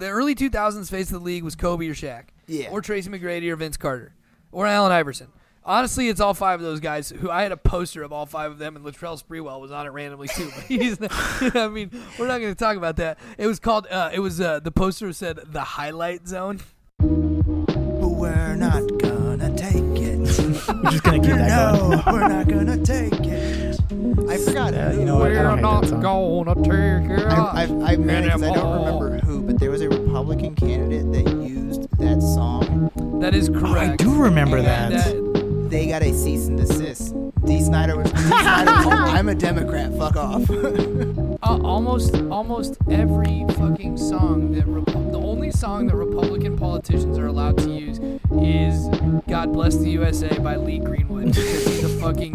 the early 2000s face of the league was Kobe or Shaq. Yeah. Or Tracy McGrady or Vince Carter. Or Allen Iverson. Honestly, it's all five of those guys. Who I had a poster of all five of them, and Latrell Sprewell was on it randomly too. But he's, not, I mean, we're not going to talk about that. It was called. Uh, it was uh, the poster said the highlight zone. But we're not gonna take it. We're just gonna keep that going. no, we're not gonna take it. I forgot. Yeah, you know what? I don't hate that song. gonna take it. I, I, I, man, 'cause I don't remember who, but there was a Republican candidate that used that song. That is Oh, correct. I do remember that. that- They got a cease and desist. Dee Snider was. Dee Snider told, I'm a Democrat. Fuck off. Uh, almost, almost every fucking song that Repu- the only song that Republican politicians are allowed to use is "God Bless the USA" by Lee Greenwood because he's a fucking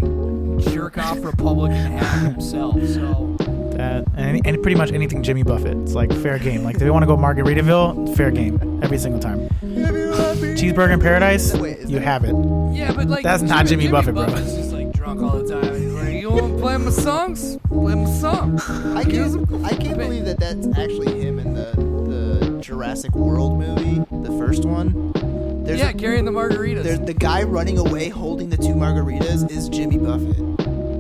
jerk off Republican hat himself. So That and, and pretty much anything Jimmy Buffett. It's like fair game. Like, do they want to go Margaritaville? Fair game every single time. Cheeseburger in Paradise, Wait, you that- have it. yeah, but like That's not Jimmy Buffett, bro. Buffett's just like drunk all the time. And he's like, "You want to play my songs? Play my song." I can't. I can't believe that that's actually him in the the Jurassic World movie, the first one. There's yeah, a, carrying the margaritas. there's the guy running away holding the two margaritas is Jimmy Buffett.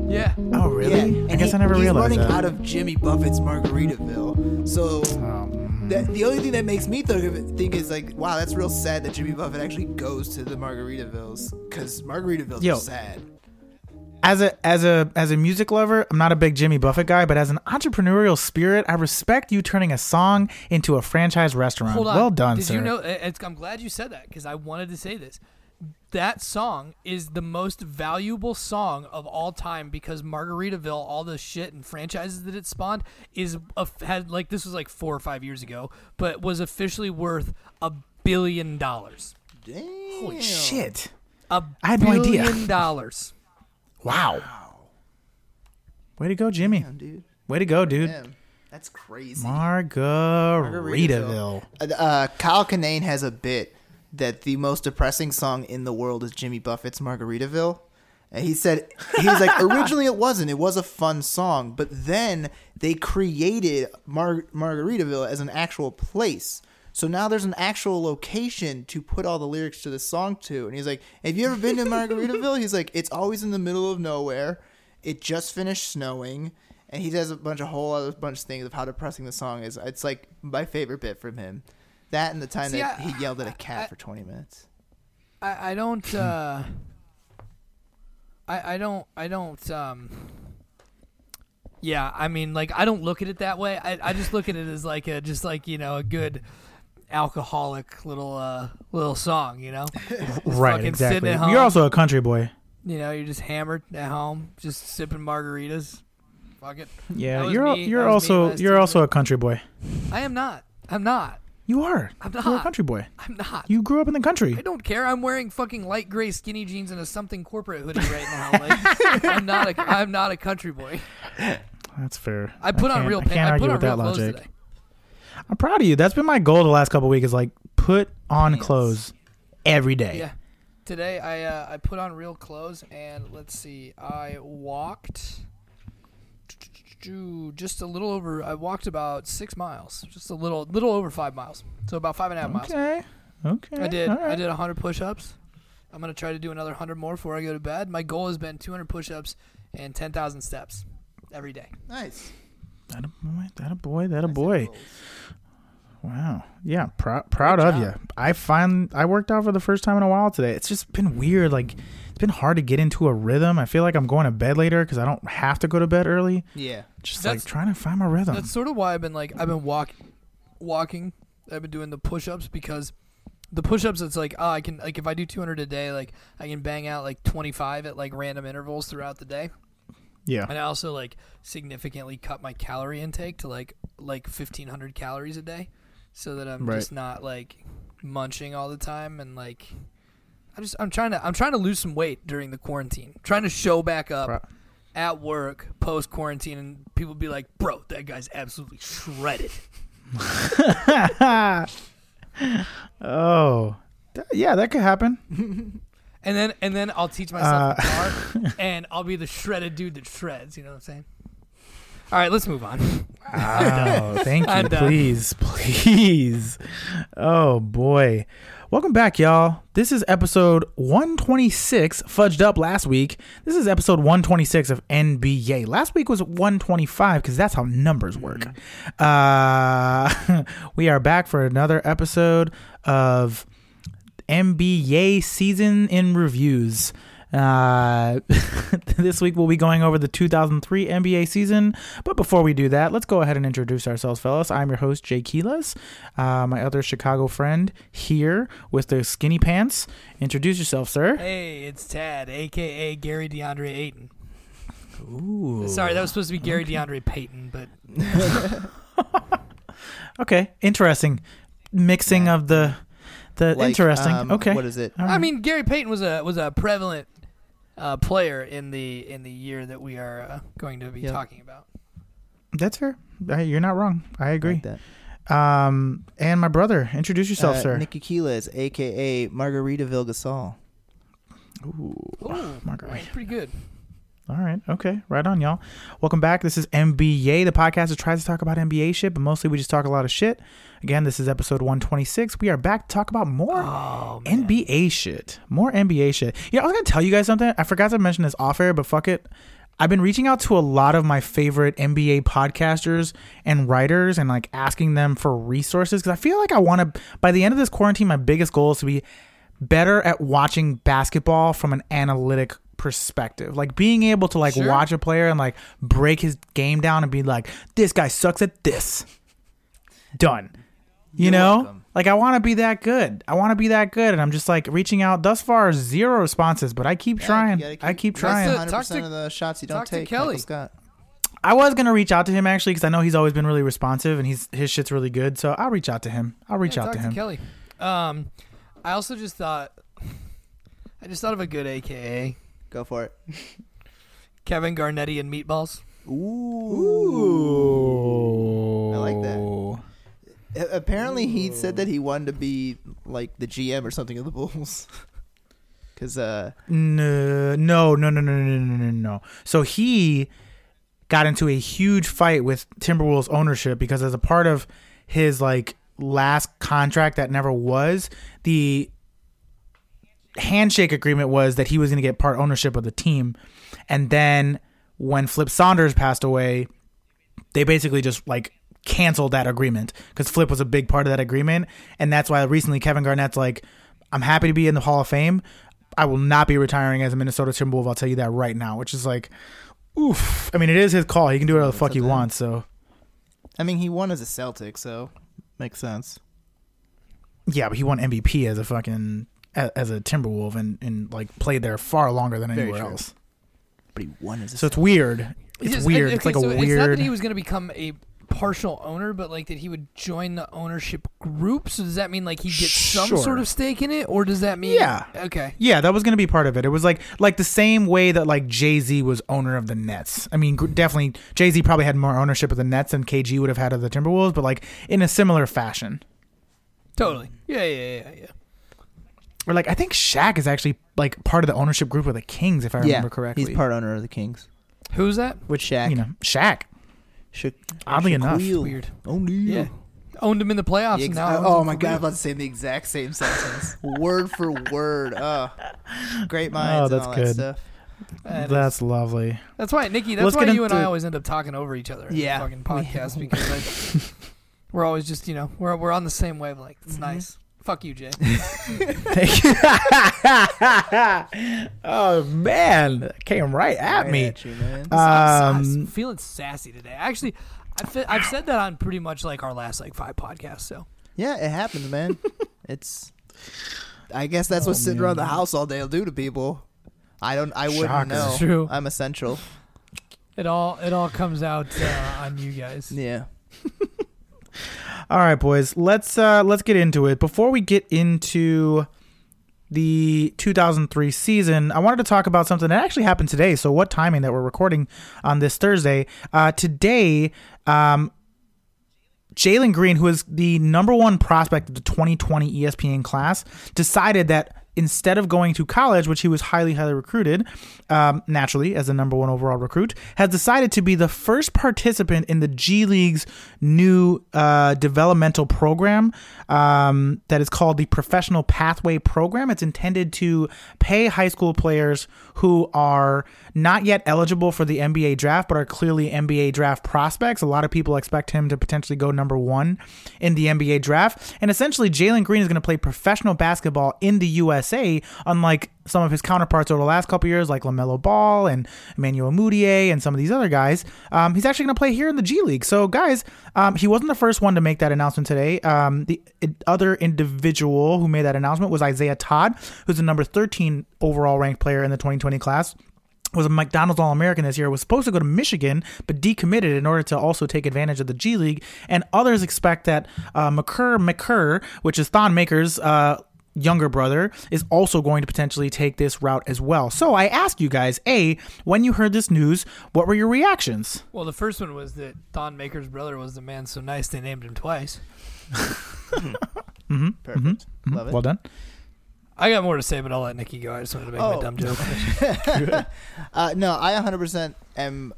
yeah. Oh, really? Yeah, I guess he- I never realized he's realized running that. out of Jimmy Buffett's Margaritaville. So Um, that, the only thing that makes me think of it, think is like, wow, that's real sad that Jimmy Buffett actually goes to the Margaritavilles because Margaritavilles Yo. are sad. As a as a as a music lover, I'm not a big Jimmy Buffett guy, but as an entrepreneurial spirit, I respect you turning a song into a franchise restaurant. Hold on. Well done, Did sir. you know? Uh, it's, I'm glad you said that because I wanted to say this. That song is the most valuable song of all time because Margaritaville, all the shit and franchises that it spawned, is a, had like this was like four or five years ago, but was officially worth a billion dollars. Damn. Holy shit! A I had no idea. billion dollars. Wow. Way to go, Jimmy. Damn, dude. Way to go, dude. Damn. That's crazy. Margaritaville. Uh, uh, Kyle Kinane has a bit that the most depressing song in the world is Jimmy Buffett's Margaritaville. And he said he was like originally it wasn't. It was a fun song, but then they created Mar- Margaritaville as an actual place. So now there's an actual location to put all the lyrics to the song to. And he's like, "Have you ever been to Margaritaville?" He's like, "It's always in the middle of nowhere. It just finished snowing." And he does a bunch of whole other bunch of things of how depressing the song is. It's like my favorite bit from him. That and the time See, that I- he yelled at a cat for 20 minutes. I, I don't uh I I don't I don't um yeah, I mean like I don't look at it that way. I, I just look at it as like a just like, you know, a good alcoholic little uh little song, you know? Right, exactly. home. You're also a country boy. You know, you're just hammered at home, just sipping margaritas. Fuck it. Yeah, you're me. you're That was me also you're also a country boy. I am not. I'm not. You are. I'm You're a country boy. I'm not. You grew up in the country. I don't care. I'm wearing fucking light gray skinny jeans and a something corporate hoodie right now. Like, I'm not a I'm not a country boy. That's fair. I put on can't- real I can't I argue put on with that logic. today. I'm proud of you. That's been my goal the last couple weeks. Is like put on Pants. clothes every day. Yeah. Today I uh, I put on real clothes and let's see. I walked just a little over. I walked about six miles, just a little little over five miles. So about five and a half miles. Okay. Okay. I did. all I right. did 100 push-ups. I'm gonna try to do another 100 more before I go to bed. My goal has been 200 push-ups and 10,000 steps every day. Nice. That a boy. That a boy. That a boy. Wow. Yeah. Prou- proud Good of job. you. I find I worked out for the first time in a while today. It's just been weird. Like it's been hard to get into a rhythm. I feel like I'm going to bed later because I don't have to go to bed early. Yeah. Just That's- like trying to find my rhythm. That's sort of why I've been like I've been walk, walking. I've been doing the push-ups because the push-ups. It's like oh, I can like if I do 200 a day, like I can bang out like 25 at like random intervals throughout the day. yeah. And I also like significantly cut my calorie intake to like like 1500 calories a day, so that I'm Right. just not like munching all the time and like. I just I'm trying to I'm trying to lose some weight during the quarantine. trying to show back up at work post quarantine and people be like, "Bro, that guy's absolutely shredded." oh. Th- yeah, that could happen. And then and then I'll teach myself Uh, guitar and I'll be the shredded dude that shreds, you know what I'm saying? All right, let's move on. Oh, thank you. Please, please. Oh boy. Welcome back, y'all. This is episode 126, fudged up last week. This is episode 126 of NB-YAY. Last week was 125 because that's how numbers work. Uh, we are back for another episode of NB-YAY season in reviews. Uh, this week we'll be going over the 2003 NBA season. But before we do that, let's go ahead and introduce ourselves, fellas. I'm your host, Jay Quiles, uh, my other Chicago friend here with the skinny pants. Introduce yourself, sir. Hey, it's Tad, aka Gary DeAndre Ayton. Ooh. Sorry, that was supposed to be Gary DeAndre Payton, but Okay, interesting. Mixing of the the Like, interesting. um, okay. What is it? All I mean Gary Payton was a was a prevalent uh, player in the in the year that we are uh, going to be Yeah. talking about. that's fair. You're not wrong. I agree. Like that. Um, and my brother, introduce yourself, Uh, sir. Nicky Quiles, aka Margaritaville Gasol. Ooh, Ooh, Margaret. right, pretty good. All right. Okay. Right on, y'all. Welcome back. This is NB-YAY, the podcast that tries to talk about NBA shit, but mostly we just talk a lot of shit. Again, this is episode 126. We are back to talk about more Oh. NBA shit. More NBA shit. Yeah, I was going to tell you guys something. I forgot to mention this off air, but fuck it. I've been reaching out to a lot of my favorite NBA podcasters and writers and like asking them for resources because I feel like I want to, by the end of this quarantine, my biggest goal is to be better at watching basketball from an analytic perspective. Like being able to like Sure. watch a player and like break his game down and be like, this guy sucks at this. Done. You You're know? welcome. Like I want to be that good. I want to be that good and I'm just like reaching out thus far zero responses, but I keep Yeah, trying. you gotta I keep trying. the- 100% Talk to- of the shots you don't talk to take. Kelly. Michael Scott. I was going to reach out to him actually cuz I know he's always been really responsive and he's his shit's really good. So I'll reach out to him. I'll reach Yeah, out talk to him. Kelly. Um, I also just thought, I just thought of a good AKA Go for it. Kevin Garnetti and Meatballs. Ooh. I like that. Apparently, he said that he wanted to be like the GM or something of the Bulls. Because uh, No, no, no, no, no, no, no, no, no. So he got into a huge fight with Timberwolves ownership because as a part of his like last contract that never was, the handshake agreement was that he was going to get part ownership of the team. And then when Flip Saunders passed away, they basically just like canceled that agreement because Flip was a big part of that agreement. And that's why recently Kevin Garnett's like, I'm happy to be in the Hall of Fame. I will not be retiring as a Minnesota Timberwolf. I'll tell you that right now, which is like, oof. I mean, it is his call. He can do whatever the fuck he up to him. wants. So, I mean, he won as a Celtic, so makes sense. yeah, but he won MVP as a fucking a- as a Timberwolf and and like played there far longer than Very anywhere true. else. But he won as a So it's weird. It's weird. okay, it's like a so It's not weird. that he was going to become a partial owner, but like that he would join the ownership group. So does that mean like he gets some Sure. sort of stake in it, or does that mean? Yeah. Okay. Yeah, that was going to be part of it. It was like like the same way that like Jay Z was owner of the Nets. I mean, gr- definitely Jay Z probably had more ownership of the Nets than KG would have had of the Timberwolves, but like in a similar fashion. Totally. Yeah. Yeah. Yeah. Yeah. Or like I think Shaq is actually like part of the ownership group of the Kings, if I remember correctly. He's part owner of the Kings. Who's that? With Shaq. You know, Shaq. Sha- Oddly enough. Shaquille Weird. O'Neal. Yeah. Owned him in the playoffs. The and ex- now owns oh him my for god, I'm real. about to say the exact same sentence, word for word. Oh, great minds. that's and all good. That stuff. That is- That's lovely. That's why, Nicky. That's Let's why get you and I into- always end up talking over each other. In Yeah. the fucking podcast because like, we're always just you know we're we're on the same wavelength. It's Mhm. nice. Fuck you, Jay. Thank you. oh man, that came right at Right me. at you, man. I'm Um, feeling sassy today. Actually, I've, I've said that on pretty much like our last like five podcasts. So yeah, it happens, man. it's. I guess that's what Oh, sitting around the house all day will do to people. I don't. I wouldn't Shocker. know. True. I'm essential. it all it all comes out uh, on you guys. Yeah. All right, boys. Let's uh let's get into it. Before we get into the 2003 season, I wanted to talk about something that actually happened today. So, what timing that we're recording on this Thursday? Uh, today, um, Jalen Green, who is the number one prospect of the 2020 ESPN class, decided that instead of going to college, which he was highly, highly recruited, um, naturally as the number one overall recruit, has decided to be the first participant in the G League's new uh, developmental program um, that is called the Professional Pathway Program. It's intended to pay high school players who are not yet eligible for the NBA draft, but are clearly NBA draft prospects. A lot of people expect him to potentially go number one in the NBA draft. And essentially, Jalen Green is going to play professional basketball in the USA, unlike some of his counterparts over the last couple years, like LaMelo Ball and Emmanuel Mudiay and some of these other guys. Um, he's actually going to play here in the G League. So, guys, um, he wasn't the first one to make that announcement today. Um, the other individual who made that announcement was Isaiah Todd, who's the number 13 overall ranked player in the 2020 class was a McDonald's All American this year, was supposed to go to Michigan, but decommitted in order to also take advantage of the G League. And others expect that uh, Makur Maker, which is Thon Maker's uh, younger brother, is also going to potentially take this route as well. So I ask you guys, A, when you heard this news, what were your reactions? Well, the first one was that Thon Maker's brother was the man so nice they named him twice. mm-hmm. Perfect. Mm-hmm. Love it. Well done. I got more to say, but I'll let Nicky go. I just wanted to make Oh. my dumb joke. uh, no, I 100% am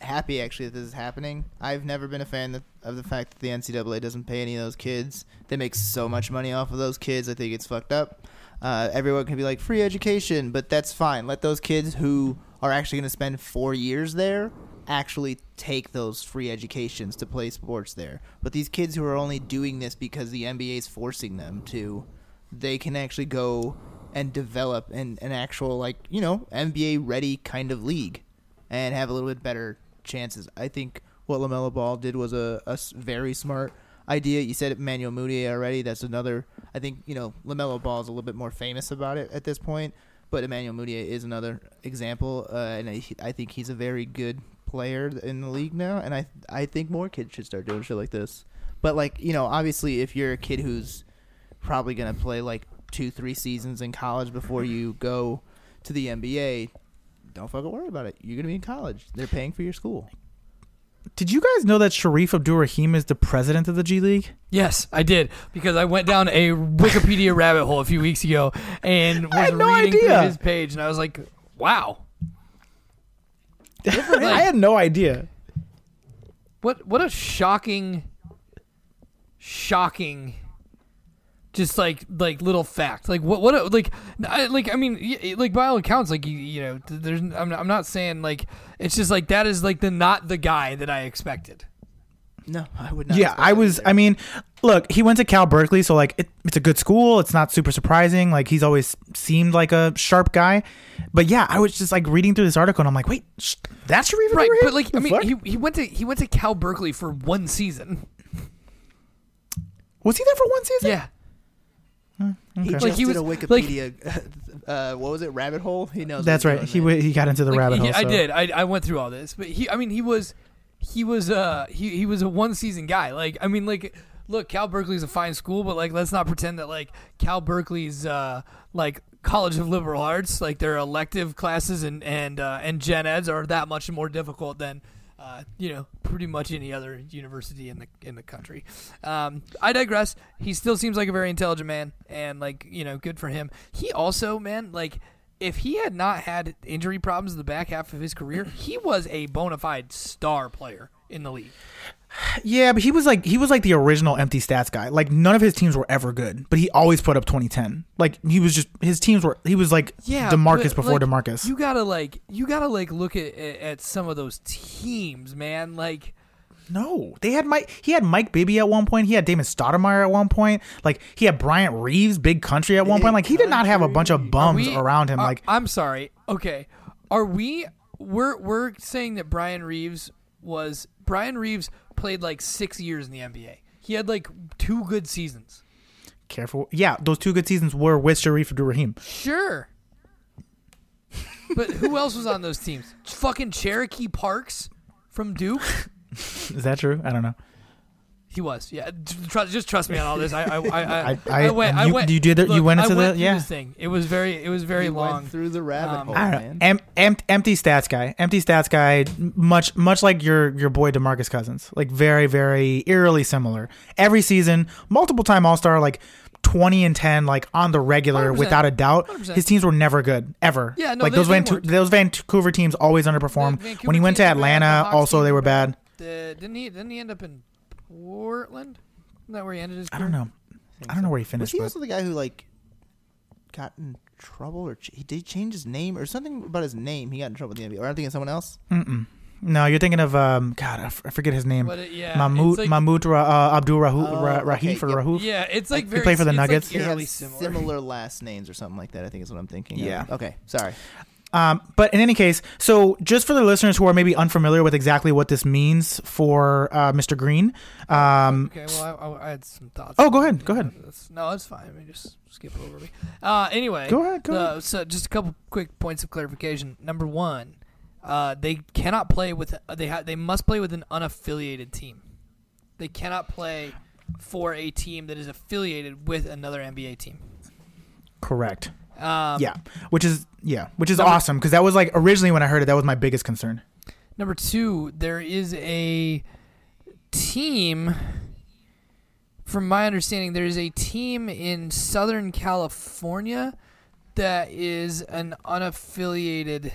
happy actually that this is happening. I've never been a fan of- the fact that the NCAA doesn't pay any of those kids. They make so much money off of those kids. I think it's fucked up. Uh, everyone can be like free education, but that's fine. Let those kids who are actually going to spend four years there actually take those free educations to play sports there. But these kids who are only doing this because the NBA is forcing them to, they can actually go and develop an, an actual like you know NBA ready kind of league and have a little bit better chances. I think what Lamelo Ball did was a very smart idea. You said Emmanuel Mudiay already. That's another. I think you know Lamelo Ball is a little bit more famous about it at this point, but Emmanuel Mudiay is another example, uh, and I, I think he's a very good player in the league now. And I I think more kids should start doing shit like this. But like you know, obviously, if you're a kid who's probably gonna play like two three seasons in college before you go to the NBA, don't fucking worry about it. You're gonna be in college. They're paying for your school. Did you guys know that Shareef Abdur-Rahim is the president of the G League? yes, I did because I went down a Wikipedia rabbit hole a few weeks ago and was I had no reading idea. through his page, and I was like, "Wow, I had no idea. what what a shocking, shocking." Just like like little fact, like what what a, like I, like I mean like by all accounts, like you you know there's I'm I'm not saying like it's just like that is like the not the guy that I expected. No, I would not. Yeah, I was. either. I mean, look, he went to Cal Berkeley, so like it, it's a good school. It's not super surprising. Like he's always seemed like a sharp guy. But yeah, I was just like reading through this article, and I'm like, wait, sh- that's Shareef Right, but like I mean fuck? he he went to he went to Cal Berkeley for one season. was he there for one season? Yeah. He okay. just Like, he did a was- Wikipedia. uh, what was it? Rabbit hole. He knows. That's right. He w- he got into the Like, rabbit he- hole. I so- did. I, I went through all this, but he. I mean, he was, he was uh he he was a one season guy. Like I mean, like look, Cal Berkeley's a fine school, but like let's not pretend that like Cal Berkeley's uh like College of Liberal Arts, like their elective classes and and uh, and gen eds are that much more difficult than. Uh, you know, pretty much any other university in the in the country. Um, I digress. He still seems like a very intelligent man, and like you know, good for him. He also, man, like if he had not had injury problems in the back half of his career, he was a bona fide star player in the league. Yeah, but he was like he was like the original empty stats guy. Like none of his teams were ever good, but he always put up 2010. Like he was just his teams were he was like Yeah, Demarcus but, before like, Demarcus. You gotta like you gotta like look at at some of those teams, man. Like No, they had Mike. He had Mike Bibby at one point. He had Damon Stoudemire at one point. Like he had Bryant Reeves, Big Country at one Big point. Like he did not have a bunch of bums we- around him. are- like I'm sorry. Okay, are we? We're we're saying that Bryant Reeves was Bryant Reeves played like six years in the NBA. He had like two good seasons. careful. Yeah, those two good seasons were with Shareef Abdur-Rahim. Sure. but who else was on those teams? Fucking Cherokee Parks from Duke. Is that true? I don't know. He was, yeah. Trust, just trust me on all this. I, I, I, I, I- I- went. I went. you did it- you went into the- went through yeah. Thing. It was very. It was very He long. went through the rabbit Um, hole, I don't man. know. Em, em, empty stats guy. Empty stats guy. Much much like your your boy Demarcus Cousins. Like very very eerily similar. Every season, multiple time All Star. Like 20 and 10 like on the regular 100%. without a doubt 100%. his teams were never good ever Yeah, no, like those they Vancouver, those Vancouver teams always underperformed Vancouver when he went to teams were bad, the Atlanta also they were were bad The, didn't he? Didn't he end up in Portland? Isn't that where he ended his? I Career? don't know I don't know where he Was finished he but also the guy who like got in trouble or ch- he did he change his name or something about his name? He got in trouble with the NBA. Or I'm thinking of someone else. Mm-mm. no you're thinking of um God I, f- I forget his name But it, yeah, Mahmoud it's like, Mahmoud Ra, uh, Abdul Rahu, Oh, Ra, okay, Rahif or yep. Rahuf Yeah, it's like He very. played for the it's like Nuggets? They eerily similar. similar last names or something like that. I think is what I'm thinking. of. Yeah. Okay. Sorry. Um, but in any case, so just for the listeners who are maybe unfamiliar with exactly what this means for uh, Mr. Green, um, Okay, well, I, I, I had some thoughts. Oh, go ahead, go ahead. No, it's fine. Let me just skip over me. Uh, anyway, Go ahead, go the- ahead. So, just a couple quick points of clarification. Number one, uh, they cannot play with. Uh, they ha- They must play with an unaffiliated team. They cannot play for a team that is affiliated with another NBA team. correct. Um, yeah, which is yeah, which is Number- awesome because that was like originally when I heard it, that was my biggest concern. Number two, there is a team. From my understanding, there is a team in Southern California that is an unaffiliated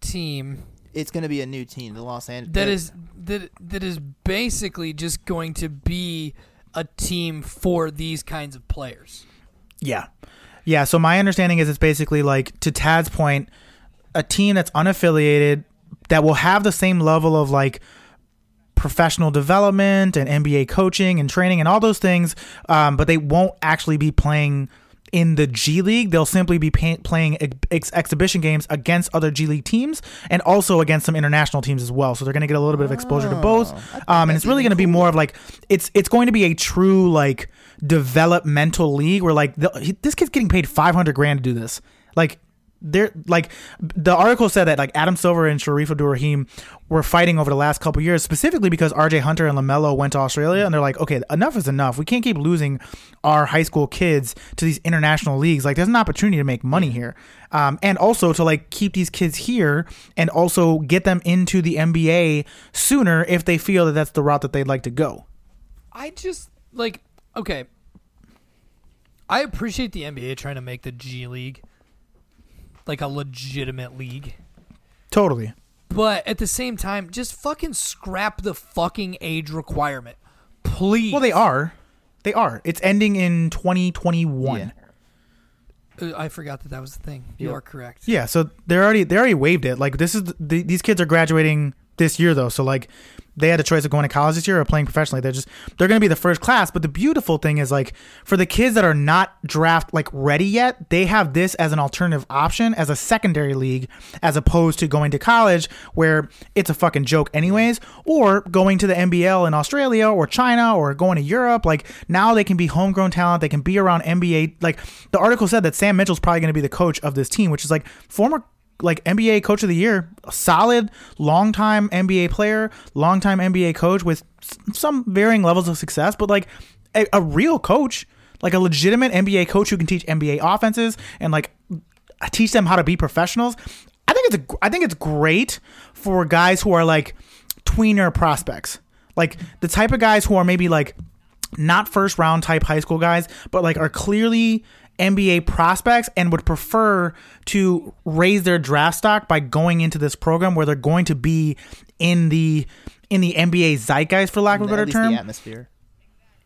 team It's going to be a new team, the Los Angeles. that is that that is basically just going to be a team for these kinds of players. Yeah, yeah. So my understanding is it's basically like to Tad's point, a team that's unaffiliated that will have the same level of like professional development and NBA coaching and training and all those things, um, but they won't actually be playing in the G League. They'll simply be pay- playing ex- exhibition games against other G League teams and also against some international teams as well. So they're going to get a little bit of exposure to both. Oh, Um, and it's really going to be more of like it's it's going to be a true like developmental league where like the, he, this kid's getting paid 500 grand to do this. Like they're like the article said that like Adam Silver and Shareef Abdur-Rahim were fighting over the last couple years specifically because RJ Hunter and LaMelo went to Australia and they're like okay enough is enough. We can't keep losing our high school kids to these international leagues. Like there's an opportunity to make money here. Um, and also to like keep these kids here and also get them into the NBA sooner if they feel that that's the route that they'd like to go. I just like okay. I appreciate the NBA trying to make the G League like a legitimate league. totally But at the same time, just fucking scrap the fucking age requirement. Please. well they are they are it's ending in 2021 Yeah. Uh, I forgot that that was the thing. You Yep. are correct. Yeah, so they're already they already waived it. Like this is the, these kids are graduating this year though, so like they had a choice of going to college this year or playing professionally. They're just they're going to be the first class. But the beautiful thing is like for the kids that are not draft like ready yet, they have this as an alternative option as a secondary league, as opposed to going to college where it's a fucking joke anyways, or going to the NBL in Australia or China or going to Europe. Like now they can be homegrown talent. They can be around NBA. Like the article said that Sam Mitchell's probably going to be the coach of this team, which is like former like NBA coach of the year, a solid, longtime NBA player, longtime NBA coach with some varying levels of success, but like a, a real coach, like a legitimate NBA coach who can teach NBA offenses and like teach them how to be professionals. I think it's a, I think it's great for guys who are like tweener prospects, like the type of guys who are maybe like not first round type high school guys, but like are clearly NBA prospects and would prefer to raise their draft stock by going into this program where they're going to be in the in the NBA zeitgeist for lack of a better term. the atmosphere.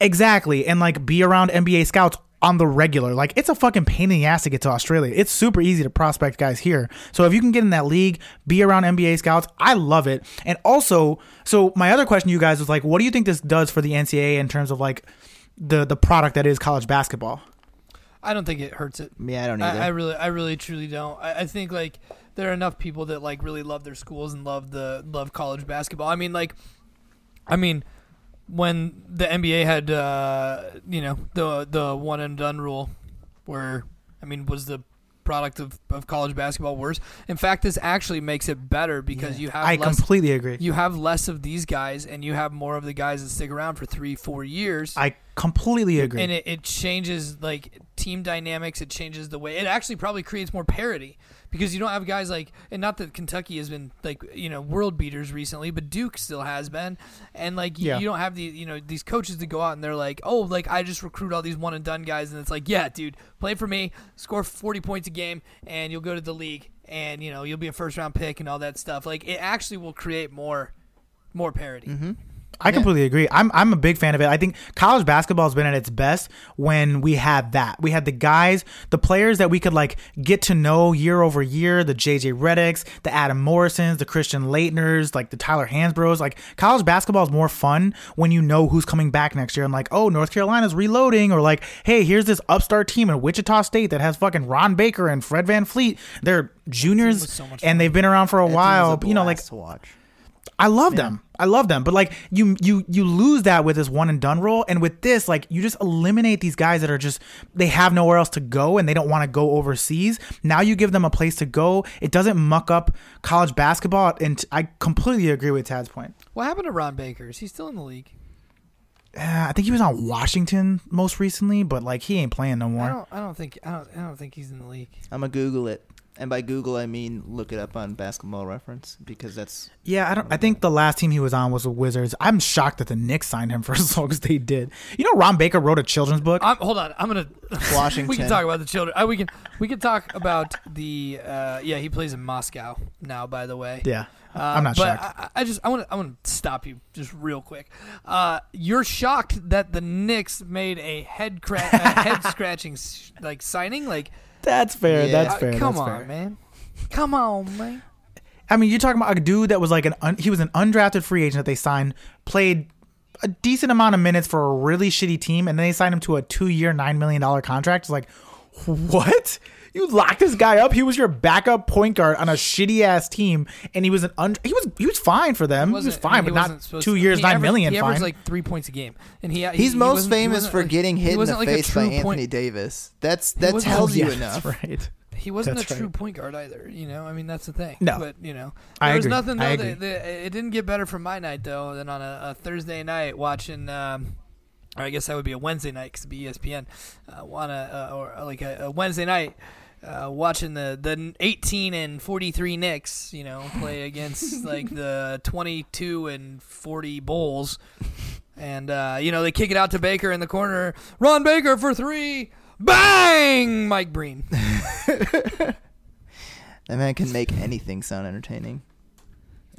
Exactly. And like be around NBA scouts on the regular. Like it's a fucking pain in the ass to get to Australia. It's super easy to prospect guys here. So if you can get in that league, be around NBA scouts, I love it. And also, so my other question to you guys was like, what do you think this does for the NCAA in terms of like the the product that is college basketball? I don't think it hurts it. Yeah, I don't either. I, I really, I really, truly don't. I, I think like there are enough people that like really love their schools and love the love college basketball. I mean, like, I mean, when the NBA had, uh, you know, the the one and done rule, where I mean, was the product of, of college basketball worse? In fact, this actually makes it better because you have I less, completely agree. you have less of these guys and you have more of the guys that stick around for three, four years. I completely agree. and it, it changes like team dynamics. It changes the way. It actually probably creates more parity because you don't have guys like, and not that Kentucky has been like you know world beaters recently, but Duke still has been, and like you, Yeah. you don't have the you know these coaches to go out and they're like, oh, like I just recruit all these one and done guys, and it's like, yeah, dude, play for me, score forty points a game, and you'll go to the league, and you know you'll be a first round pick and all that stuff. Like it actually will create more more parity. Mm-hmm. I completely agree. I'm I'm a big fan of it. I think college basketball has been at its best when we had that. We had the guys, the players that we could like get to know year over year, the JJ Redicks, the Adam Morrisons, the Christian Laettners, like the Tyler Hansbroughs. Like college basketball is more fun when you know who's coming back next year and like, oh, North Carolina's reloading, or like, hey, here's this upstart team in Wichita State that has fucking Ron Baker and Fred VanVleet. They're juniors so and they've been around for a That while. a you know, like to watch. I love them. I love them. But like you you you lose that with this one and done rule and with this like you just eliminate these guys that are just they have nowhere else to go and they don't want to go overseas. Now you give them a place to go. It doesn't muck up college basketball and I completely agree with Tad's point. What happened to Ron Baker? Is he still in the league? Uh, I think he was on Washington most recently, but like he ain't playing no I more. don't. I don't think. I don't. I don't think he's in the league. I'm gonna Google it, and by Google I mean look it up on Basketball Reference because that's Yeah, I don't. I think the last team he was on was the Wizards. I'm shocked that the Knicks signed him for as long as they did. You know, Ron Baker wrote a children's book. I'm, hold on. I'm gonna. Washington. we can talk about the children. Uh, we can. We can talk about the. Uh, yeah, he plays in Moscow now. By the way. yeah, Uh, I'm not but shocked. I, I just I want to I want to stop you just real quick. Uh, you're shocked that the Knicks made a head cra- a head scratching like signing like That's fair. Yeah. That's uh, fair. come that's on fair. man, come on man. I mean, you're talking about a dude that was like an un, he was an undrafted free agent that they signed, played a decent amount of minutes for a really shitty team, and then they signed him to a two year, nine million dollar contract. It's like, what? You locked this guy up. He was your backup point guard on a shitty ass team, and he was an un, he was he was fine for them. He was Wasn't- fine, I mean, but not two years, he nine averaged- million. He averaged Fine. like three points a game, and he he's he most he famous wasn't for like- getting hit in the like face by true Anthony Davis. That's that wasn't- tells you Yeah, enough. That's right. He wasn't That's a true right. point guard either. You know, I mean that's the thing. No. but you know, I there was agree. nothing I though. agree. That, that, it didn't get better from my night though than on a, a Thursday night watching. Um, or I guess that would be a Wednesday night because it'd be ESPN. Uh, on a uh, or like a, a Wednesday night. Uh, watching the, the 18 and 43 Knicks, you know, play against like the 22 and 40 Bulls, and uh, you know they kick it out to Baker in the corner. Ron Baker for three, bang! Mike Breen. That man can make anything sound entertaining.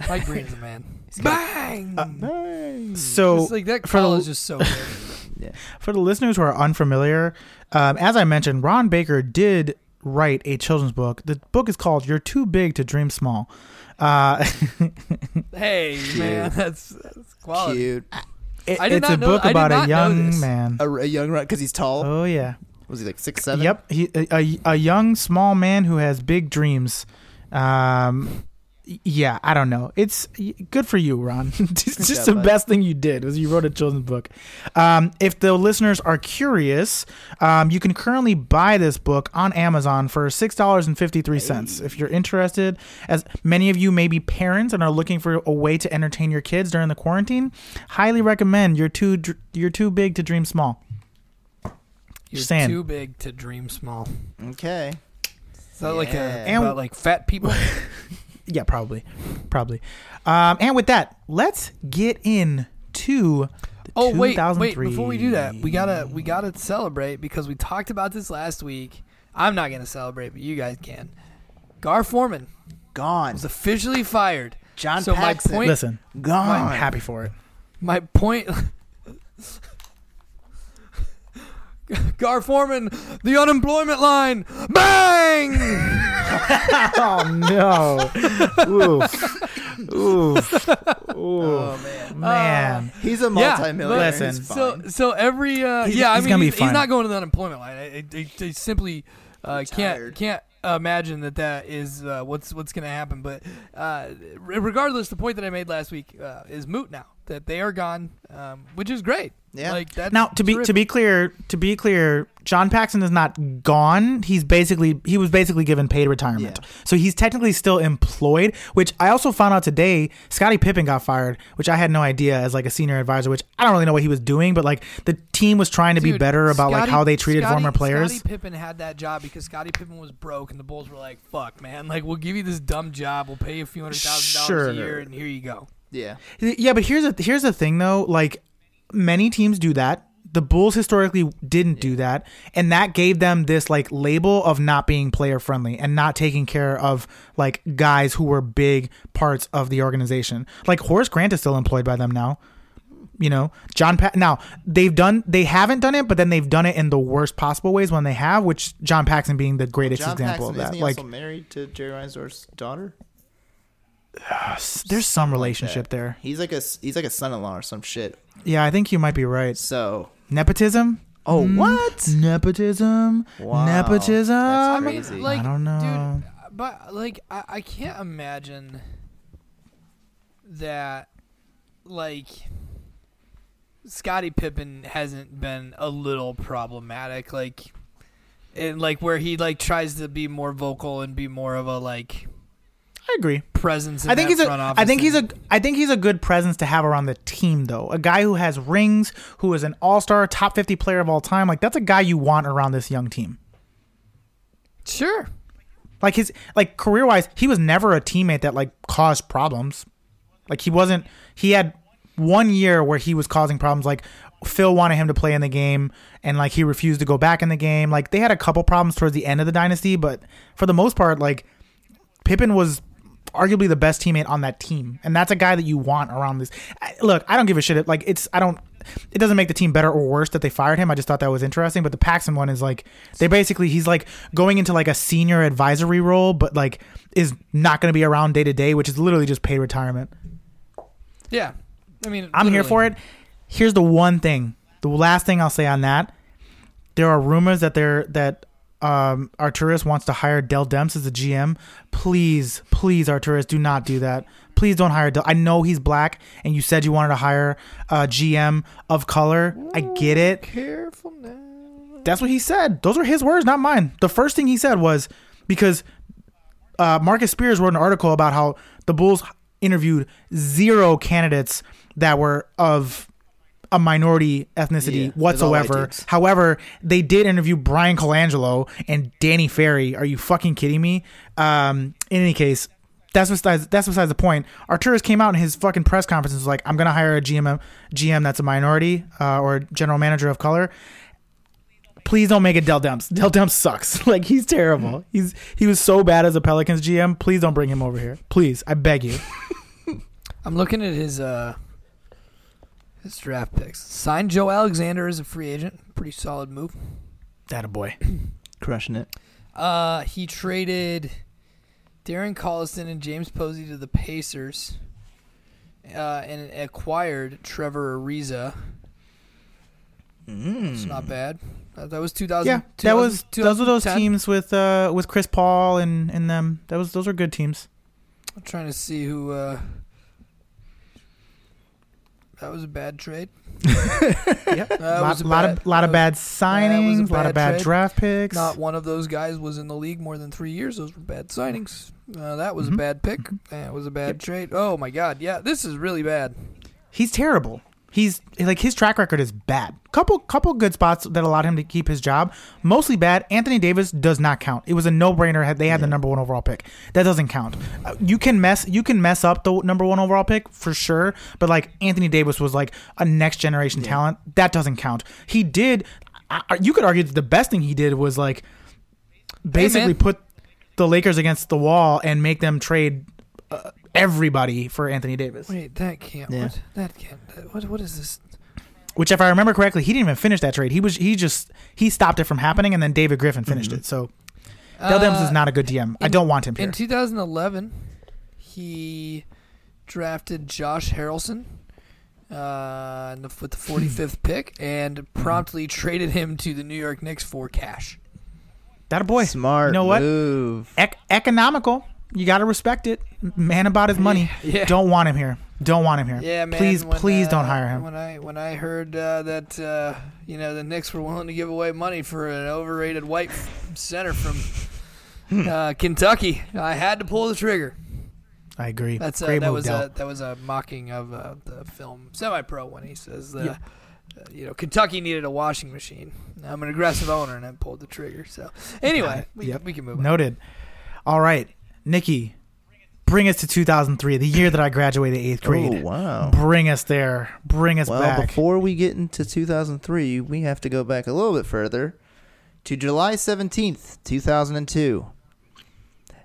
Mike Breen is a man. Bang! Bang So It's like that for call the- is just so good. Yeah. For the listeners who are unfamiliar, um, as I mentioned, Ron Baker did write a children's book. The book is called "You're Too Big to Dream Small." Uh, hey man, that's, that's quality. Cute. it- I did it's not a know- book I about a young man. A, a young run because he's tall. Oh yeah. Was he like six seven? Yep. He a, a, a young small man who has big dreams. Um, y- yeah, I don't know. It's good for you, Ron. it's just Yeah, the bud. best thing you did was you wrote a children's book. Um, if the listeners are curious, um, you can currently buy this book on Amazon for six dollars and fifty three cents. If you're interested, as many of you may be parents and are looking for a way to entertain your kids during the quarantine, highly recommend. You're too dr- you're too big to dream small. You're saying. too big to dream small. Okay. Is that like a Yeah. about like fat people? Yeah, probably, probably. Um, and with that, let's get into. The oh wait, wait! 2003. Before we do that, we gotta we gotta celebrate because we talked about this last week. I'm not gonna celebrate, but you guys can. Gar Forman Gone. was officially fired. John so my Paxson. point- Listen, I'm Gone. happy for it. My point. Gar Forman, the unemployment line, bang! oh no! Oof, oof, Oh oof, man. man. He's a Yeah, multimillionaire. listen. So, so every uh, He's- yeah, I he's mean, gonna be he's, he's not going to the unemployment line. I, I, I, I simply uh, can't can't imagine that that is uh, what's what's going to happen. But uh, regardless, the point that I made last week uh, is moot now. That they are gone, um, which is great. Yeah. like that's Now, to be to be clear, to be clear, John Paxson is not gone. He's basically he was basically given paid retirement. Yeah. So he's technically still employed, which I also found out today Scottie Pippen got fired, which I had no idea as like a senior advisor, which I don't really know what he was doing, but like the team was trying to be better about like how they treated Scottie- former players. Scottie Pippen had that job because Scottie Pippen was broke, and the Bulls were like, "Fuck, man! Like, we'll give you this dumb job. We'll pay you a few hundred thousand dollars Sure. a year, and here you go." Yeah. Yeah, but here's a here's the thing though, like many teams do that. The Bulls historically didn't do that, and that gave them this like label of not being player friendly and not taking care of like guys who were big parts of the organization. Like Horace Grant is still employed by them now. You know, John now they've done they haven't done it, but then they've done it in the worst possible ways when they have, which John Paxson being the greatest John example Paxson, of that. he Like also married to Jerry Reinsdorf's daughter? there's some relationship there. He's like a he's like a son-in-law or some shit. Yeah, I think you might be right. So Nepotism? Oh, Mm, what? Nepotism? Wow. Nepotism? That's I crazy. like, I don't know. dude, but like, I, I can't imagine that, like, Scottie Pippen hasn't been a little problematic, like, and like where he like tries to be more vocal and be more of a like I agree. presence. In I think he's a. I think he's a. I think he's a good presence to have around the team, though. A guy who has rings, who is an all-star, top fifty player of all time. Like that's a guy you want around this young team. sure. Like his, like career-wise, he was never a teammate that like caused problems. Like he wasn't. He had one year where he was causing problems. Like Phil wanted him to play in the game, and like he refused to go back in the game. Like they had a couple problems towards the end of the dynasty, but for the most part, like Pippen was arguably the best teammate on that team, and that's a guy that you want around this. I- Look, I don't give a shit. Like it's, I don't. It doesn't make the team better or worse that they fired him. I just thought that was interesting. But the Paxson one is like they basically he's like going into like a senior advisory role, but like is not going to be around day to day, which is literally just paid retirement. Yeah. I mean, I'm here for it. Here's the one thing. The last thing I'll say on that. There are rumors that there that um, Arturas wants to hire Dell Demps as a GM. Please, please, Arturas, do not do that. Please don't hire Dell. I know he's black, and you said you wanted to hire a GM of color. I get it. Careful now. That's what he said. Those are his words, not mine. The first thing he said was because uh, Marcus Spears wrote an article about how the Bulls interviewed zero candidates that were of a minority ethnicity Yeah, it's all white whatsoever. However, they did interview Bryan Colangelo and Danny Ferry. Are you fucking kidding me? Um, in any case, that's besides that's besides the point. Arturas came out in his fucking press conference and was like, "I'm gonna hire a GM GM that's a minority uh, or general manager of color." Please don't make it Dell Demps. Dell Demps sucks. like he's terrible. He's he was so bad as a Pelicans GM. Please don't bring him over here. Please, I beg you. I'm looking at his uh his draft picks. Signed Joe Alexander as a free agent. Pretty solid move. That a boy. Crushing it. Uh he traded Darren Collison and James Posey to the Pacers. Uh, and acquired Trevor Ariza. It's Mm. not bad. Uh, that was 2000. Yeah, that was those were those teams with uh with Chris Paul and and them. That was those are good teams. I'm trying to see who. Uh, that was a bad trade. Yep. Lot, a lot bad- of lot of bad signings, lot bad of bad trade. draft picks. Not one of those guys was in the league more than three years. Those were bad signings. Uh, that was Mhm. a bad pick. That was a bad trade. Oh my god, yeah, this is really bad. He's terrible. He's like his track record is bad. Couple couple good spots that allowed him to keep his job. Mostly bad. Anthony Davis does not count. It was a no brainer. They had the number one overall pick. That doesn't count. Uh, You can mess you can mess up the number one overall pick for sure. But like Anthony Davis was like a next generation talent. That doesn't count. He did. You could argue that the best thing he did was like basically man. put the Lakers against the wall and make them trade everybody for Anthony Davis. Wait, that can't. Yeah. What? That can't. What? What is this? Which, if I remember correctly, he didn't even finish that trade. He was he just he stopped it from happening, and then David Griffin finished it. So Dell Demps is Uh, not a good DM. I don't want him here. In 2011, he drafted Josh Harrelson uh, in the, with the 45th pick and promptly traded him to the New York Knicks for cash. that a boy. Smart You know what? move. Ec- economical. You got to respect it. Man about his money. Yeah. Don't want him here. Don't want him here. Yeah, man. Please, when, please uh, don't hire him. When I when I heard uh, that uh, you know the Knicks were willing to give away money for an overrated white center from uh, Kentucky, I had to pull the trigger. I agree. That's uh, Great that was a that was a mocking of uh, the film Semi Pro when he says that. Yeah. uh, you know, Kentucky needed a washing machine. I'm an aggressive owner, and I pulled the trigger. So, anyway, we, Yep. we can move on. Noted. All right, Nicky, bring us to 2003, the year that I graduated eighth oh, grade. Oh wow. Bring us there. Bring us Well, back. before we get into 2003, we have to go back a little bit further to July 17th, 2002.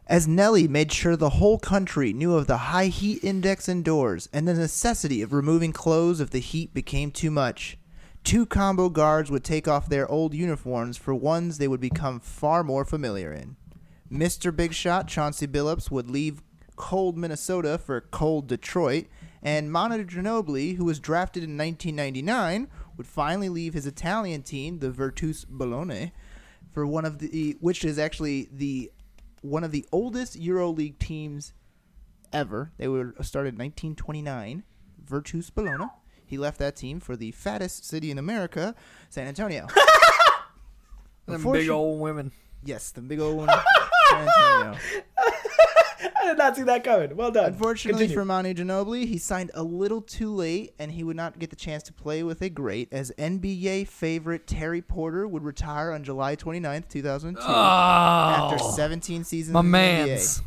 As Nelly made sure the whole country knew of the high heat index indoors and the necessity of removing clothes if the heat became too much, two combo guards would take off their old uniforms for ones they would become far more familiar in. Mr. Big Shot Chauncey Billups would leave cold Minnesota for cold Detroit, and Manu Ginobili, who was drafted in 1999, would finally leave his Italian team, the Virtus Bologna, for one of the which is actually the one of the oldest EuroLeague teams ever. They were started in 1929, Virtus Bologna. He left that team for the fattest city in America, San Antonio. Them big old women. yes, the big old San Antonio. I did not see that coming. Well done. Unfortunately for Manu Ginobili, he signed a little too late, and he would not get the chance to play with a great, as NBA favorite Terry Porter would retire on July 29th, 2002, Oh, after 17 seasons my in the man's. NBA.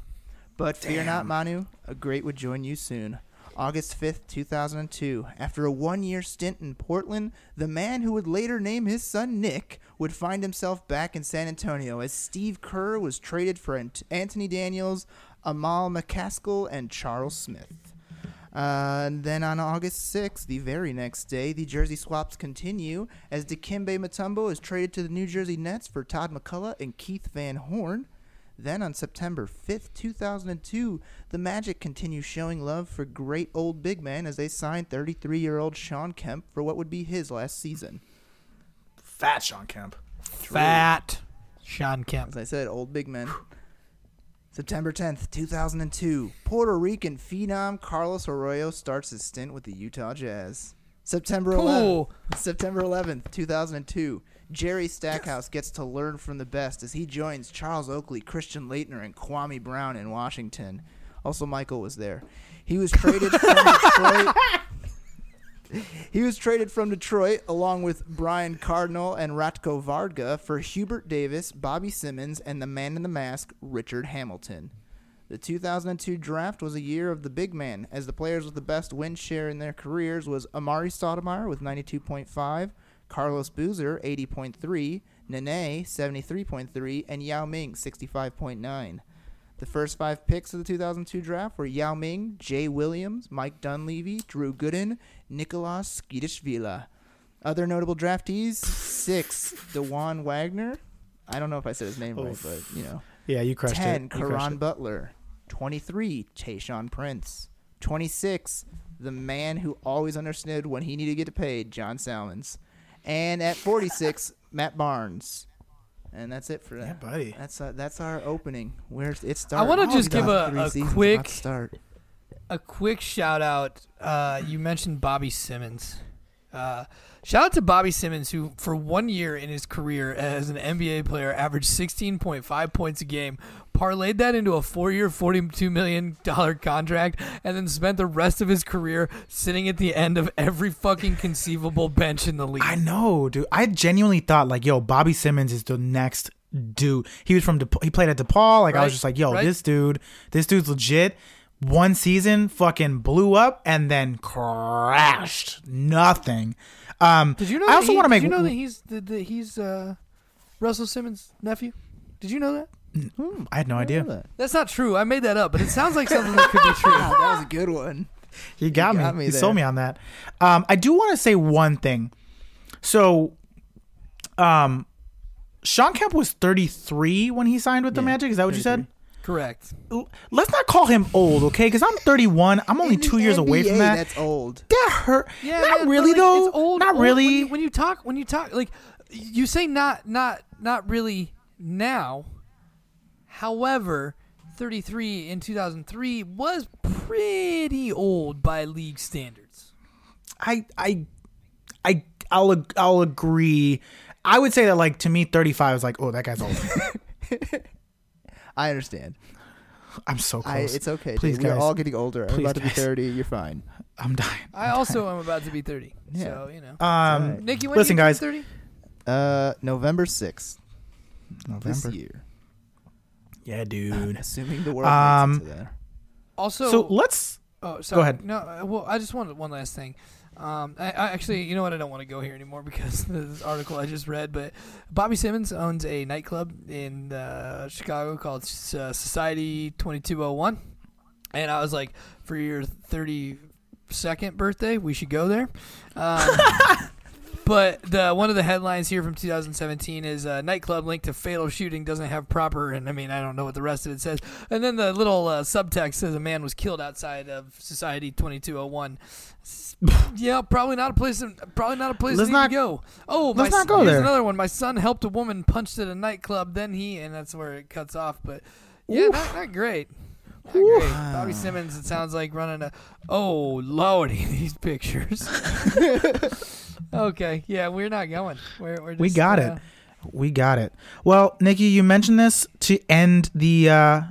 But fear not, Manu, a great would join you soon. August 5th, 2002. After a one year stint in Portland, the man who would later name his son Nick would find himself back in San Antonio as Steve Kerr was traded for Ant- Anthony Daniels, Amal McCaskill, and Charles Smith. Uh, and then on August 6th, the very next day, the jersey swaps continue as Dikembe Mutombo is traded to the New Jersey Nets for Todd McCullough and Keith Van Horn. Then on September 5th, 2002, the Magic continue showing love for great old big man as they signed 33 year old Shawn Kemp for what would be his last season. Fat Shawn Kemp. Fat Shawn Kemp. As I said, old big man. September 10th, 2002, Puerto Rican phenom Carlos Arroyo starts his stint with the Utah Jazz. September 11th, September 11th, 2002, Jerry Stackhouse gets to learn from the best as he joins Charles Oakley, Christian Laettner, and Kwame Brown in Washington. Also, Michael was there. He was traded from Detroit. He was traded from Detroit along with Brian Cardinal and Ratko Varda for Hubert Davis, Bobby Simmons, and the man in the mask, Richard Hamilton. The 2002 draft was a year of the big man, as the players with the best win share in their careers was Amar'e Stoudemire with 92.5, Carlos Boozer 80.3, Nene 73.3, and Yao Ming 65.9. The first five picks of the 2002 draft were Yao Ming, Jay Williams, Mike Dunleavy, Drew Gooden, Nicolas Tskitishvili. Other notable draftees: six, Dajuan Wagner. I don't know if I said his name right, but you know. Yeah, you crushed Ten, it. You crushed Caron. Butler. Twenty-three, Tayshaun Prince. Twenty-six, the man who always understood when he needed to get paid, John Salmons. And at forty-six, Matt Barnes. And that's it for that. Yeah, buddy. That's uh, that's our opening. Where's it starts? I wanna just give a- a quick- start. a quick shout out. Uh, you mentioned Bobby Simmons. Uh, shout out to Bobby Simmons, who for one year in his career as an NBA player averaged 16.5 points a game, parlayed that into a four-year, 42 million dollar contract, and then spent the rest of his career sitting at the end of every fucking conceivable bench in the league. I know, dude. I genuinely thought like, yo, Bobby Simmons is the next dude. He was from De- he played at DePaul. Like I was just like, yo, right. this dude, this dude's legit. One season, fucking blew up and then crashed. Nothing. Um, Did you know? I also want to make. Did you know that he's the, the, he's uh, Russell Simmons' nephew? Did you know that? I had no idea. That. That's not true. I made that up, but it sounds like something that could be true. Wow, that was a good one. He got, You me. got me He there. sold me on that. Um, I do want to say one thing. So, um, Shawn Kemp was 33 when he signed with the Yeah, Magic. Is that what you said? Correct. Let's not call him old, okay? Because I'm 31. I'm only In the two years away from that. That's old. That hurt. Yeah, not man, really like, though. It's old. not old really. When you, when you talk, when you talk, like you say, not, not, not really now. However, 33 in 2003 was pretty old by league standards. I I I I'll I'll agree. I would say that like to me 35 is like, oh, that guy's old. I understand. I'm so I, close. it's okay. Please, We're guys. all getting older. I'm Please, about to be guys. 30. You're fine. I'm dying. I also am about to be 30. Yeah. So, you know. Um Alright. Nikki, when listen, you guys. 30? Uh, November 6th this November. year. Yeah, dude. Assuming the world Um, makes it. Also, So let's Oh, sorry. Go ahead. No, uh, well, I just wanted one last thing. Um, I, I actually, you know what? I don't want to go here anymore because this article I just read. But Bobby Simmons owns a nightclub in uh, Chicago called uh, Society Twenty Two Oh One, and I was like, for your thirty second birthday, we should go there. Um, But the one of the headlines here from 2017 is uh, nightclub linked to fatal shooting doesn't have proper, and I mean I don't know what the rest of it says. And then the little uh, subtext says a man was killed outside of Society 2201. Yeah, probably not a place. Probably not a place Let's not- to go. Oh, let's my, not go there. Another one. My son helped a woman punched at a nightclub. Then he, and that's where it cuts off. But yeah, not, not great. Not great. Bobby Simmons. It sounds like running a. Oh lordy, these pictures. okay, yeah, we're not going. We're, we're just, We got uh, it. We got it. Well, Nikki, you mentioned this to end the uh,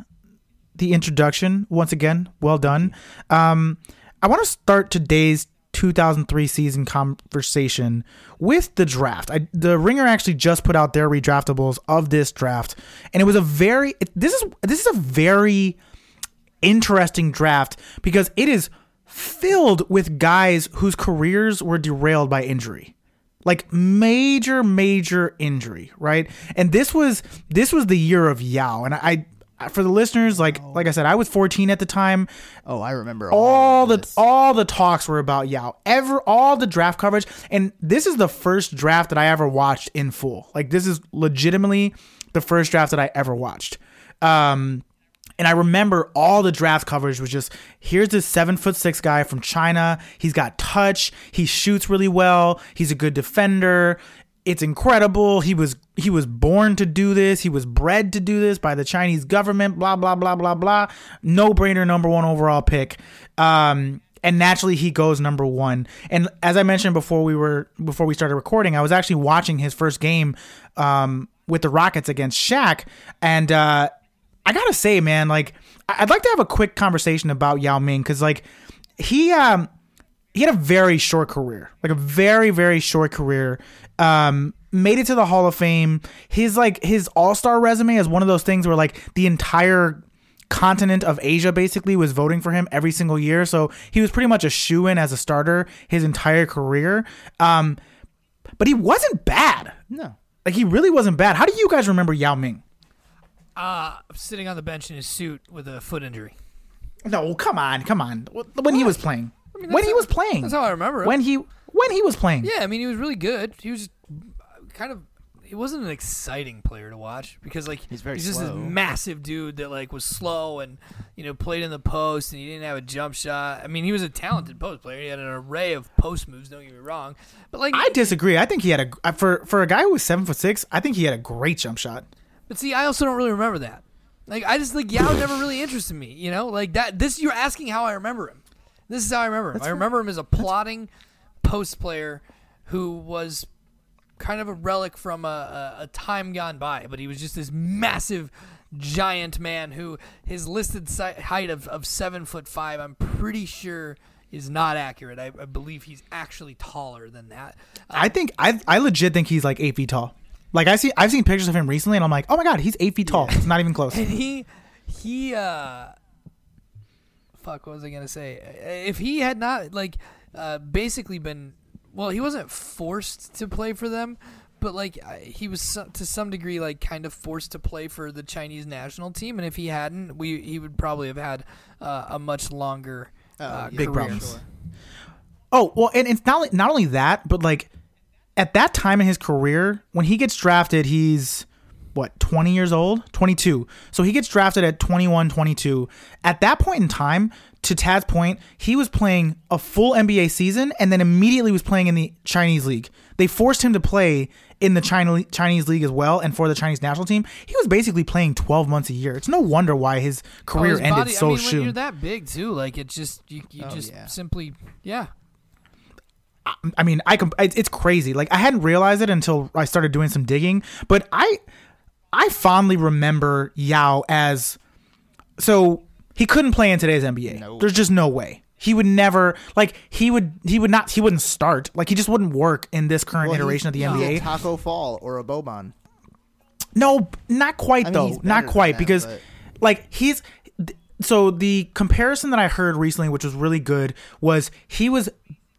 the introduction once again. Well done. Um, I want to start today's 2003 season conversation with the draft. I, the Ringer actually just put out their redraftables of this draft, and it was a very it- this is this is a very interesting draft because it is filled with guys whose careers were derailed by injury like major major injury right and this was this was the year of yao and i, I for the listeners like like i said i was 14 at the time Oh, I remember all, all the this. all the talks were about Yao. Ever all the draft coverage, and this is the first draft that I ever watched in full. Like this is legitimately the first draft that I ever watched. Um, and I remember all the draft coverage was just here's this seven foot six guy from China. He's got touch. He shoots really well. He's a good defender. It's incredible. He was he was born to do this. He was bred to do this by the Chinese government. Blah blah blah blah blah. No brainer, number one overall pick. Um, and naturally he goes number one. And as I mentioned before we were before we started recording, I was actually watching his first game um, with the Rockets against Shaq, and uh, I gotta say, man, like I'd like to have a quick conversation about Yao Ming because like he um he had a very short career, like a very very short career. Um, made it to the Hall of Fame. His like his All Star resume is one of those things where like the entire continent of Asia basically was voting for him every single year. So he was pretty much a shoe in as a starter his entire career. Um, but he wasn't bad. No. Like he really wasn't bad. How do you guys remember Yao Ming? Uh, sitting on the bench in his suit with a foot injury. No, come on, come on. When he was playing, mean, when that's he how- was playing, That's how I remember it. when he when he was playing. Yeah, I mean, he was really good. He was kind of. He wasn't an exciting player to watch because, like, He's very he's just slow. this massive dude that like was slow and you know played in the post and he didn't have a jump shot. I mean, he was a talented post player. He had an array of post moves. Don't get me wrong, but like, I disagree. I think he had a for for a guy who was seven foot six. I think he had a great jump shot. But see, I also don't really remember that. Like, I just like Yao never really interested me. You know, like that. This you're asking how I remember him. This is how I remember him. I remember him as a plotting post player who was kind of a relic from a, a, a time gone by. But he was just this massive, giant man who his listed si- height of, of seven foot five. I'm pretty sure is not accurate. I, I believe he's actually taller than that. I um, think I I legit think he's like eight feet tall. Like I see I've seen pictures of him recently, and I'm like, oh my god, he's eight feet tall. It's not even close. And he he uh fuck what was I gonna say? If he had not like uh basically been well, he wasn't forced to play for them, but like uh, he was to some degree like kind of forced to play for the Chinese national team, and if he hadn't, we he would probably have had uh, a much longer uh, yeah, Big career. problems. Oh well, and it's not not only that, but like at that time in his career, when he gets drafted, he's what 20 years old 22 so he gets drafted at 21 22 at that point in time to tad's point he was playing a full nba season and then immediately was playing in the chinese league they forced him to play in the China, Chinese league as well, and for the Chinese national team, he was basically playing 12 months a year. It's no wonder why his Oh, career his ended body- so I mean, soon. when you're that big too, like it just you, you Oh, just yeah. simply yeah. I mean, I it- it's crazy. Like I hadn't realized it until I started doing some digging, but I I fondly remember Yao as so he couldn't play in today's NBA. No. There's just no way. He would never like he would he would not he wouldn't start. Like he just wouldn't work in this current Well, iteration of the he's- he's a NBA. Taco Fall or a Boban. No, not quite I mean, though. Not quite because but- like he's th- so the comparison that I heard recently which was really good was he was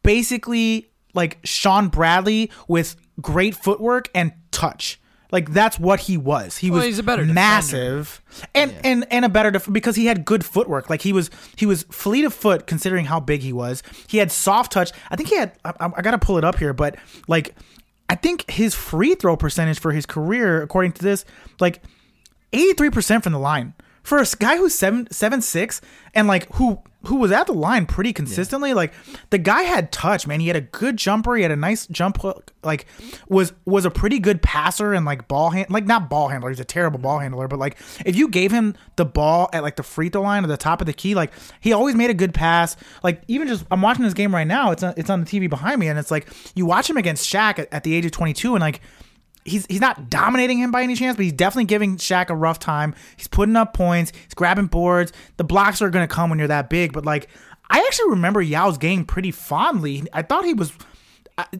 basically like Shawn Bradley with great footwork and touch. Like that's what he was. He Well, was he's a better defender. massive and and and a better def- because he had good footwork. Like he was he was fleet of foot considering how big he was. He had soft touch. I think he had. I, I got to pull it up here, but like I think his free throw percentage for his career, according to this, like eighty three percent from the line for a guy who's seven seven six and like who who was at the line pretty consistently. Like the guy had touch, man. He had a good jumper. He had a nice jump hook. Like was was a pretty good passer and like ball hand like not ball handler. He's a terrible ball handler, but like if you gave him the ball at like the free throw line or the top of the key, like he always made a good pass. Like even just I'm watching this game right now. It's on, it's on the TV behind me, and it's like you watch him against Shaq at, at the age of 22, and like he's he's not dominating him by any chance, but he's definitely giving Shaq a rough time. He's putting up points. He's grabbing boards. The blocks are going to come when you're that big, but like I actually remember Yao's game pretty fondly. I thought he was.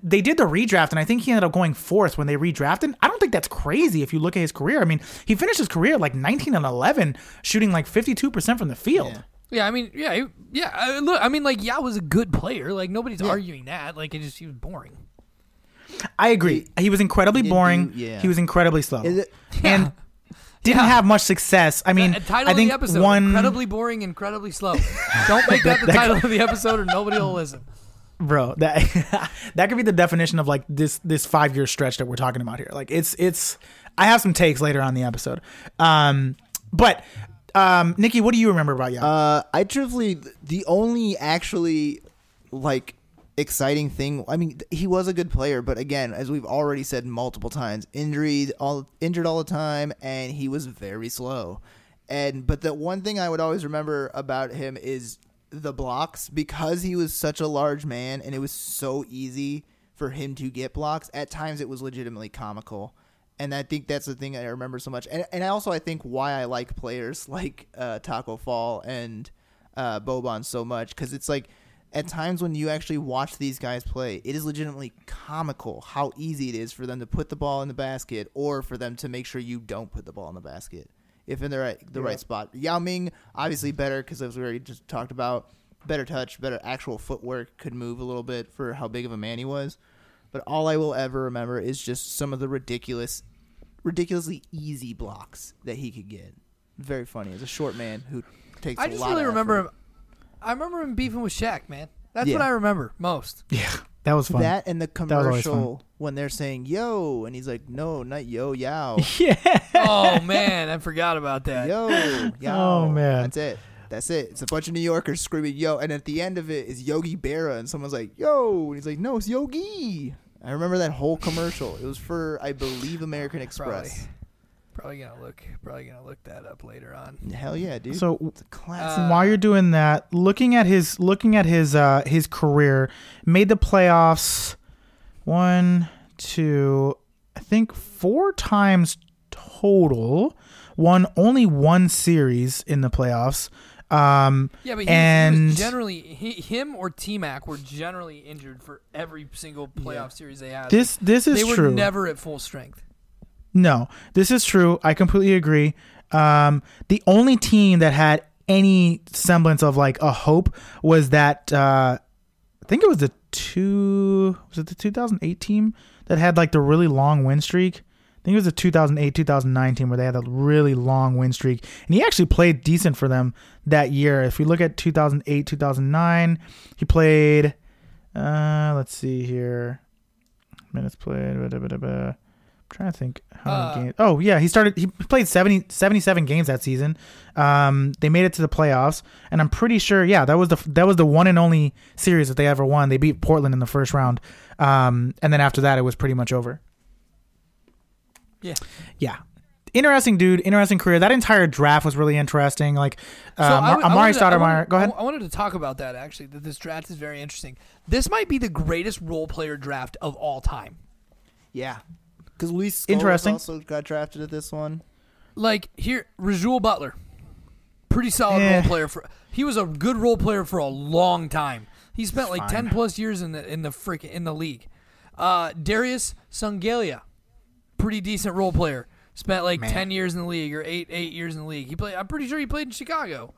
They did the redraft, and I think he ended up going fourth when they redrafted. I don't think that's crazy if you look at his career. I mean, he finished his career like 19 and 11, shooting like 52% from the field. Yeah. Yeah, I mean, yeah, yeah. I, look, I mean, like Yao was a good player. Like nobody's arguing that. Like it just he was boring. I agree. He, was incredibly he boring. do- yeah. He was incredibly slow. It- and didn't Yeah. have much success. I mean, Uh, title I think of the episode: one incredibly boring, incredibly slow. Don't make that the title of the episode, or nobody will listen. bro that that could be the definition of like this this five year stretch that we're talking about here like it's it's i have some takes later on in the episode um but um nikki what do you remember about Yao? Uh, I truthfully, the only actually like exciting thing. I mean, he was a good player, but again, as we've already said multiple times, injured all injured all the time, and he was very slow. And but the one thing I would always remember about him is the blocks because he was such a large man, and it was so easy for him to get blocks. At times, it was legitimately comical. And I think that's the thing I remember so much. And, and also, I think why I like players like uh, Taco Fall and uh, Boban so much because it's like at times when you actually watch these guys play, it is legitimately comical how easy it is for them to put the ball in the basket or for them to make sure you don't put the ball in the basket if in the right the right spot. Yao Ming obviously better because as we already just talked about, better touch, better actual footwork, could move a little bit for how big of a man he was. But all I will ever remember is just some of the ridiculous, ridiculously easy blocks that he could get. Very funny as a short man who takes. I just really remember effort. Him. I remember him beefing with Shaq, man. That's Yeah. what I remember most. yeah that was fun that and the was always fun. commercial when they're saying "yo" and he's like, "No, not yo, yow, yeah oh man, I forgot about that. yo, yow." Oh, man. that's it. That's it. It's a bunch of New Yorkers screaming "yo," and at the end of it is Yogi Berra, and someone's like "yo," and he's like, "No, it's Yogi." I remember that whole commercial. It was for, I believe, American Express. Probably gonna look. Probably gonna look that up later on. Hell yeah, dude. so it's a classic. Uh, while you're doing that looking at his looking at his uh his career made the playoffs one two i think four times total won only one series in the playoffs um Yeah, but he, he And- was generally he, him or T Mac were generally injured for every single playoff Yeah. series they had. this this is they were true never at full strength. No, this is true. I completely agree. Um, the only team that had any semblance of like a hope was that uh, I think it was the two was it the 2008 team that had like the really long win streak. I think it was the 2008 2009 team where they had a really long win streak, and he actually played decent for them that year. If we look at 2008 2009, he played. Uh, let's see here, minutes played. blah, blah, blah, trying to think how many Uh, games. Oh yeah, he started. He played 70, 77 games that season. Um, they made it to the playoffs, and I'm pretty sure. Yeah, that was the that was the one and only series that they ever won. They beat Portland in the first round, um, and then after that, it was pretty much over. Yeah. Yeah. Interesting dude, interesting career. That entire draft was really interesting. Like uh, So I Mar- w- I Amar'e wanted to- I Stoudemire. Go ahead. I, I wanted to talk about that actually. That this draft is very interesting. This might be the greatest role player draft of all time. Yeah. Because Luis Scolas Interesting. also got drafted at this one. Like here, Rasual Butler, pretty solid Eh. role player for. He was a good role player for a long time. He spent like Fine. ten plus years in the in the freaking in the league. Uh, Darius Songaila, pretty decent role player. Spent like Man. ten years in the league or eight eight years in the league. He played. I'm pretty sure he played in Chicago.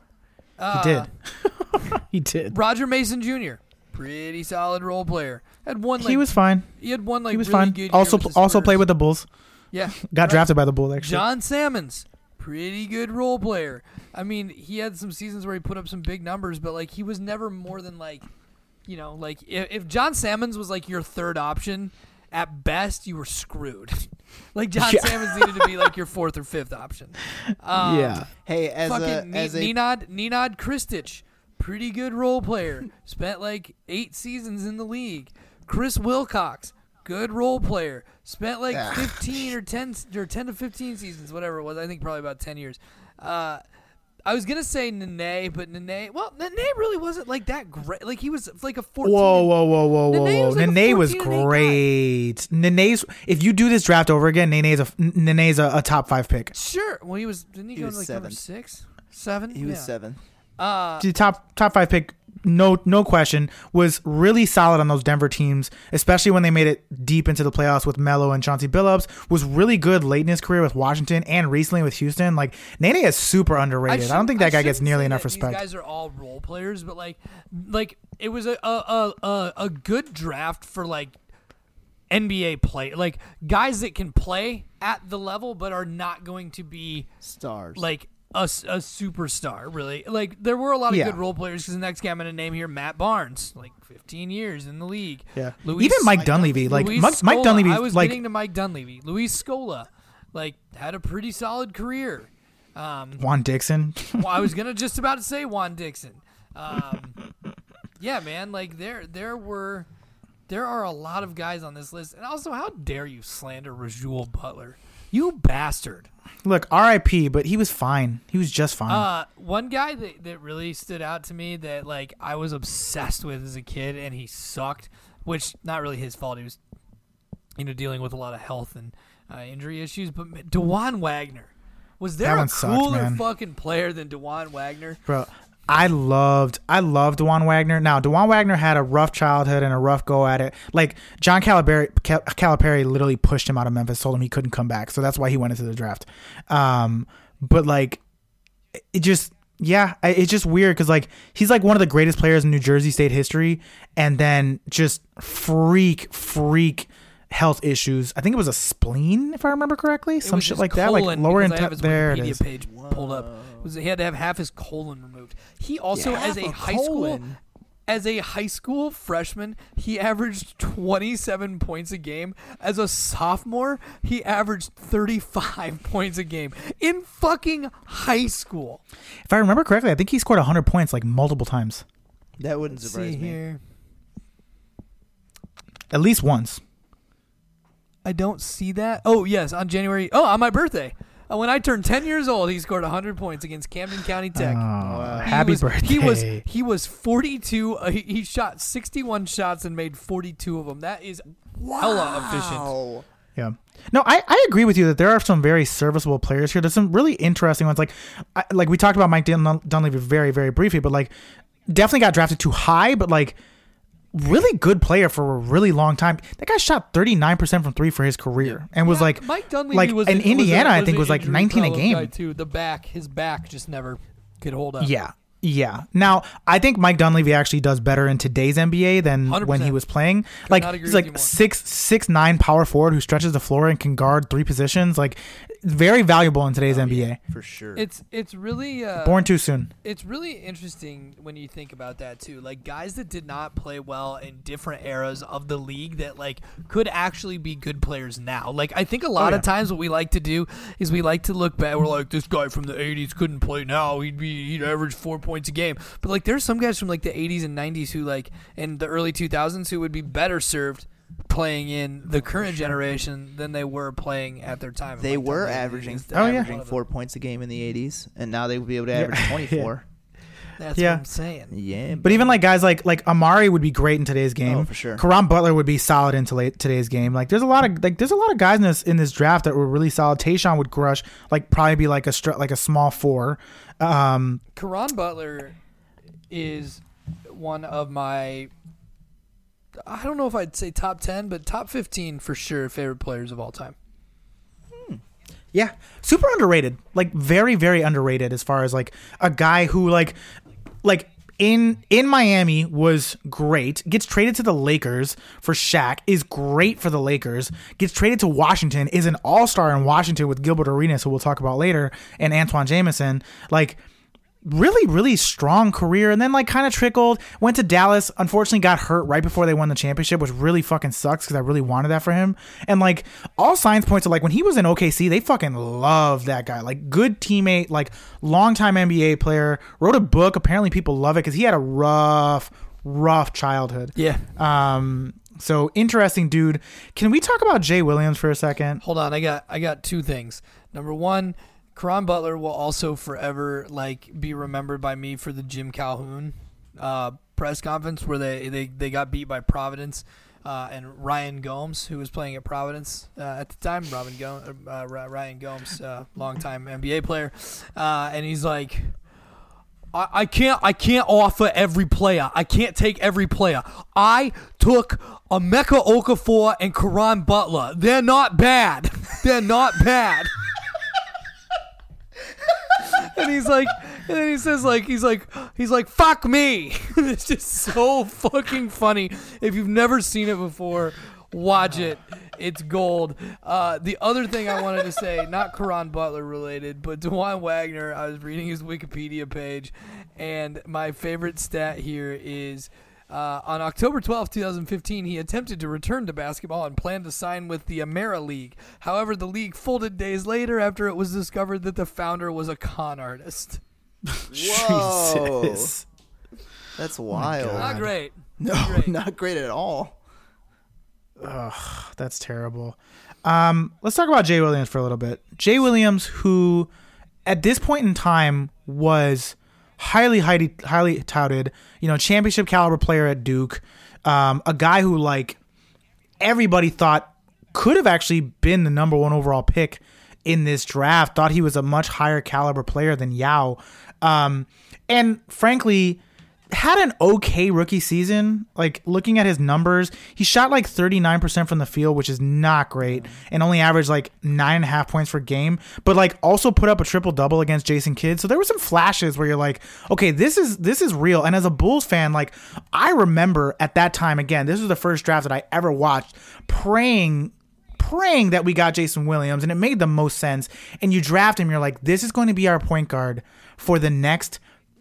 Uh, he did. he did. Roger Mason Jr. Pretty solid role player. Had one. Like, he was fine. He had one like he was really fine. good. year Also, with also played with the Bulls. Yeah. Got Right. drafted by the Bulls actually. John Salmons, pretty good role player. I mean, he had some seasons where he put up some big numbers, but like he was never more than like, you know, like if, if John Salmons was like your third option, at best you were screwed. like John Yeah. Salmons needed to be like your fourth or fifth option. Um, yeah. Hey, as fucking a Ni- as a Nenad Nenad Krstic, pretty good role player. Spent like eight seasons in the league. Chris Wilcox, good role player. Spent like Ah. fifteen or ten or ten to fifteen seasons, whatever it was. I think probably about ten years. Uh, I was gonna say Nene, but Nene, well, Nene really wasn't like that great. Like he was like a fourteen. Whoa, whoa, whoa, whoa, whoa, Nene whoa! was like Nene was 14 and eight guy. great. Nene's. If you do this draft over again, Nene's a Nene's a, a top five pick. Sure. Well, he was. Didn't he, He go was to like number six, seven? he was Yeah. seven. Uh, The top top five pick, no no question, was really solid on those Denver teams, especially when they made it deep into the playoffs with Melo and Chauncey Billups. Was really good late in his career with Washington and recently with Houston. Like Nene is super underrated. I, don't shouldn't- think that guy gets nearly enough respect. These guys are all role players, but like, like it was a a a, a, a good draft for like NBA play, like guys that can play at the level but are not going to be Stars. like a, a superstar. Really, like there were a lot of Yeah. good role players. Because the next guy I'm going to name here, Matt Barnes, like 15 years in the league. yeah, Luis- even Mike Dunleavy, like Mike, Mike Dunleavy, I was like getting to Mike Dunleavy. Luis Scola, like had a pretty solid career. Um, Juan Dixon. well, I was gonna just about to say Juan Dixon. Um, yeah, man. Like there, there were, there are a lot of guys on this list, and also, how dare you slander Rasual Butler? You bastard. Look, R.I.P. But he was fine. He was just fine. Uh, one guy that, that really stood out to me that like I was obsessed with as a kid, and he sucked. Which not really his fault. He was, you know, dealing with a lot of health and uh, injury issues. But Dajuan Wagner was there That a one sucked, cooler fucking player than Dajuan Wagner? Bro, I loved I loved Dajuan Wagner. Now, Dajuan Wagner had a rough childhood and a rough go at it. Like John Calipari, Cal- Calipari literally pushed him out of Memphis, told him he couldn't come back. So that's why he went into the draft. Um, but like it just yeah, it's just weird because like he's like one of the greatest players in New Jersey State history, and then just freak freak health issues. I think it was a spleen, if I remember correctly, It some shit his like that, like lower intestine. in I have his there. It Wikipedia is. page pulled up. It was he had to have half his colon removed. He also, Yeah, as a a high school, as a high school freshman, he averaged 27 points a game. As a sophomore, he averaged 35 points a game in fucking high school. If I remember correctly, I think he scored 100 points like multiple times, that wouldn't Let's surprise see me. here. at least once. I don't see that. Oh yes, on January. Oh, on my birthday. Uh, when I turned 10 years old, he scored 100 points against Camden County Tech. Oh, He happy was- birthday! He was he was 42. Uh, he, he shot 61 shots and made 42 of them. That is hella efficient. Wow. Yeah. No, I, I agree with you that there are some very serviceable players here. There's some really interesting ones. Like, I, like we talked about Mike Dun- Dunleavy very, very briefly, but like, definitely got drafted too high, but like, really good player for a really long time. That guy shot 39% from three for his career and was Yeah, like, Mike Dunleavy like was in was a- Indiana, I was think an was like 19 a game. too. The back, his back just never could hold up. Yeah. Yeah. Now, I think Mike Dunleavy actually does better in today's NBA than when he was playing. Like he's like six six nine power forward who stretches the floor and can guard three positions. Like very valuable in today's NBA. for sure. It's it's really uh, Born too soon. it's really interesting when you think about that too. Like guys that did not play well in different eras of the league that like could actually be good players now. Like I think a lot Oh, of times what we like to do is we like to look back. We're like, this guy from the '80s couldn't play now. He'd be he'd average four points a game. But like there's some guys from like the '80s and '90s who like in the early 2000s who would be better served playing in the current generation than they were playing at their time. They Like, were Brady averaging is Oh, yeah. four points a game in the '80s, and now they would be able to average Yeah. 24. That's Yeah. what I'm saying. yeah, But even like guys like like Amar'e would be great in today's game. Oh, for sure. Caron Butler would be solid in tola- today's game. Like there's a lot of like there's a lot of guys in this in this draft that were really solid. Tayshaun would crush like probably be like a str- like a small four. Um, Caron Butler is one of my I don't know if I'd say top 10, but top 15 for sure favorite players of all time. Hmm. Yeah, super underrated. Like very very underrated as far as like a guy who like like in in Miami was great. Gets traded to the Lakers for Shaq is great for the Lakers. Gets traded to Washington is an all star in Washington with Gilbert Arenas, who we'll talk about later, and Antawn Jamison. Like really really strong career and then like kind of trickled went to dallas unfortunately got hurt right before they won the championship which really fucking sucks because i really wanted that for him. And like all signs point to like when he was in okc they fucking loved that guy. Like good teammate like longtime nba player wrote a book. Apparently people love it because he had a rough rough childhood. Yeah. um so interesting dude. Can we talk about jay williams for a second? Hold on, I got I got two things. Number one, Caron Butler will also forever like be remembered by me for the Jim Calhoun uh, press conference where they, they, they got beat by Providence. Uh, and Ryan Gomes, who was playing at Providence uh, at the time, Robin Go- uh, Ryan Gomes, uh, longtime NBA player, uh, and he's like, I, I can't I can't offer every player. I can't take every player. I took Emeka Okafor and Caron Butler. They're not bad. They're not bad. And he's like and then he says like he's like he's like fuck me. it's just so fucking funny. If you've never seen it before, watch it. It's gold. Uh, the other thing I wanted to say, not Caron Butler related, but Dajuan Wagner. I was reading his Wikipedia page, and my favorite stat here is. Uh, on October 12, 2015, he attempted to return to basketball and planned to sign with the AmeriLeague. However, the league folded days later after it was discovered that the founder was a con artist. Whoa. Jesus. that's wild. God. Not great. no, great. not great at all. Ugh, That's terrible. Um, let's talk about Jay Williams for a little bit. Jay Williams, who at this point in time was highly, highly, highly touted, you know, championship caliber player at Duke, um, a guy who like everybody thought could have actually been the number one overall pick in this draft. Thought he was a much higher caliber player than Yao, um, and frankly, had an okay rookie season. Like looking at his numbers, he shot like 39% from the field, which is not great, and only averaged like nine and a half points per game. But like also put up a triple double against Jason Kidd. So there were some flashes where you're like, okay, this is this is real. And as a Bulls fan, like I remember at that time, again, this was the first draft that I ever watched, praying praying that we got Jason Williams and it made the most sense. And you draft him, you're like, this is going to be our point guard for the next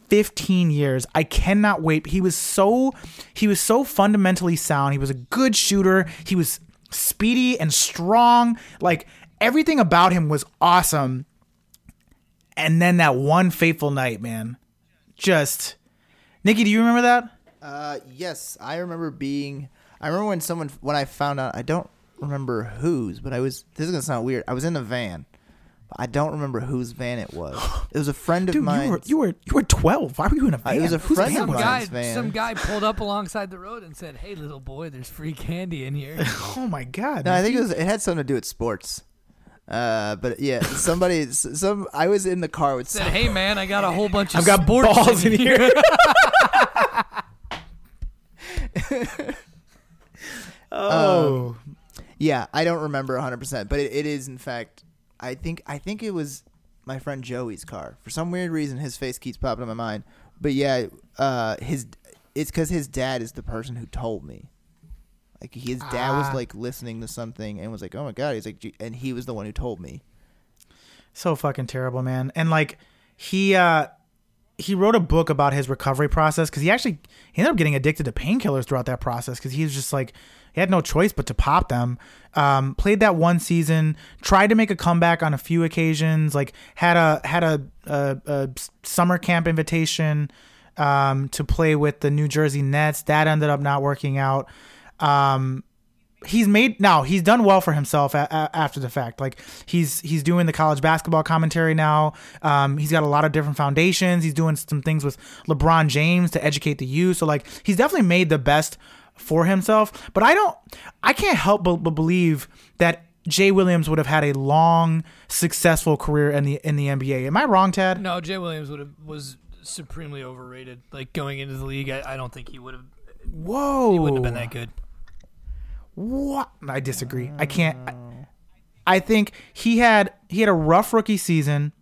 15 years. I cannot wait. He was so he was so fundamentally sound. He was a good shooter. He was speedy and strong. Like everything about him was awesome. And then that one fateful night, man. Just Nikki, do you remember that? Uh, yes, I remember being. I remember when someone when I found out. I don't remember whose, but I was. This is gonna sound weird. I was in a van. But I don't remember whose van it was. It was a friend of Dude, mine. you were you were you were 12. Why were you in a Uh, van? it was a Whose friend van of Some was mine. it? guy, Mine's van. some guy pulled up alongside the road and said, "Hey, little boy, there's free candy in here." Oh my god. No, I think it was. It had something to do with sports. Uh, but yeah, somebody, some. I was in the car with. said, Some, "Hey, man, I got a whole bunch of I've got sports balls in here. oh. yeah, I don't remember 100, percent but it, it is in fact. I think I think it was my friend Joey's car. For some weird reason, his face keeps popping in my mind. But yeah, uh, his it's because his dad is the person who told me. Like his dad Ah. was like listening to something and was like, "Oh my god!" He's like, and he was the one who told me. so fucking terrible, man. And like he uh he wrote a book about his recovery process because he actually he ended up getting addicted to painkillers throughout that process because he was just like he had no choice but to pop them. Um, played that one season, tried to make a comeback on a few occasions, like had a had a, a, a summer camp invitation um, to play with the New Jersey Nets. That ended up not working out. Um, he's made now he's done well for himself a, a, after the fact like he's he's doing the college basketball commentary now um, he's got a lot of different foundations he's doing some things with lebron james to educate the youth so like he's definitely made the best for himself but i don't i can't help but, but believe that jay williams would have had a long successful career in the in the nba am i wrong tad No, Jay Williams would have was supremely overrated. Like going into the league, I, I don't think he would have. whoa He wouldn't have been that good. What? I disagree. I can't. I, I think he had he had a rough rookie season,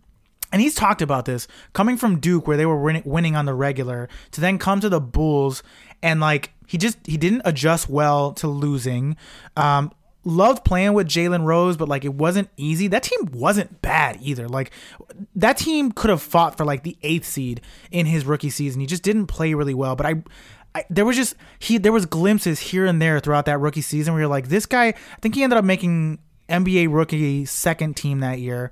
and he's talked about this coming from Duke, where they were winning on the regular, to then come to the Bulls, and like he just he didn't adjust well to losing. Um, loved playing with Jalen Rose, but like it wasn't easy. That team wasn't bad either. Like that team could have fought for like the eighth seed in his rookie season. He just didn't play really well. But I, I there was just he there was glimpses here and there throughout that rookie season where you're like, this guy. I think he ended up making NBA rookie second team that year.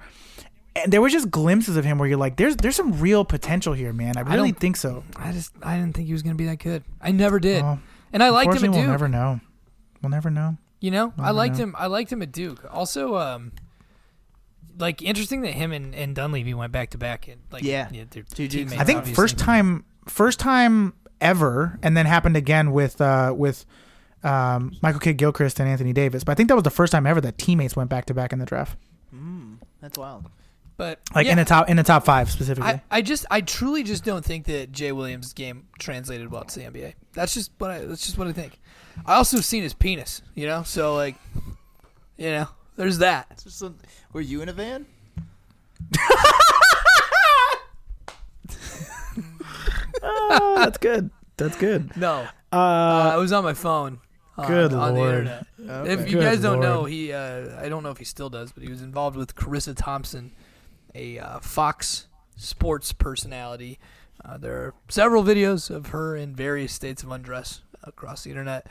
And there were just glimpses of him where you're like, there's there's some real potential here, man. I really don't- think so. I just I didn't think he was going to be that good. I never did, Well, and I liked him at Duke. we'll never know. We'll never know. You know, I liked know. him. I liked him at Duke. Also, um, like interesting that him and, and Dunleavy went back to back. And like, Yeah. they're Two Dukes. teammates, I think obviously. first time first time ever, and then happened again with uh, with um, Michael Kidd Gilchrist and Anthony Davis. But I think that was the first time ever that teammates went back to back in the draft, Mm, that's wild. But like yeah, in the top in the top five specifically. I, I just I truly just don't think that Jay Williams' game translated well to the NBA. That's just what I that's just what I think. I also have seen his penis, you know, so like, you know, there's that. It's some- were you in a van? oh, that's good. That's good. No, Uh, uh, I was on my phone. uh, good on the internet. Okay. If you Good guys don't know, lord. he uh, I don't know if he still does, but he was involved with Charissa Thompson, a uh, Fox Sports personality. Uh, there are several videos of her in various states of undress across the internet.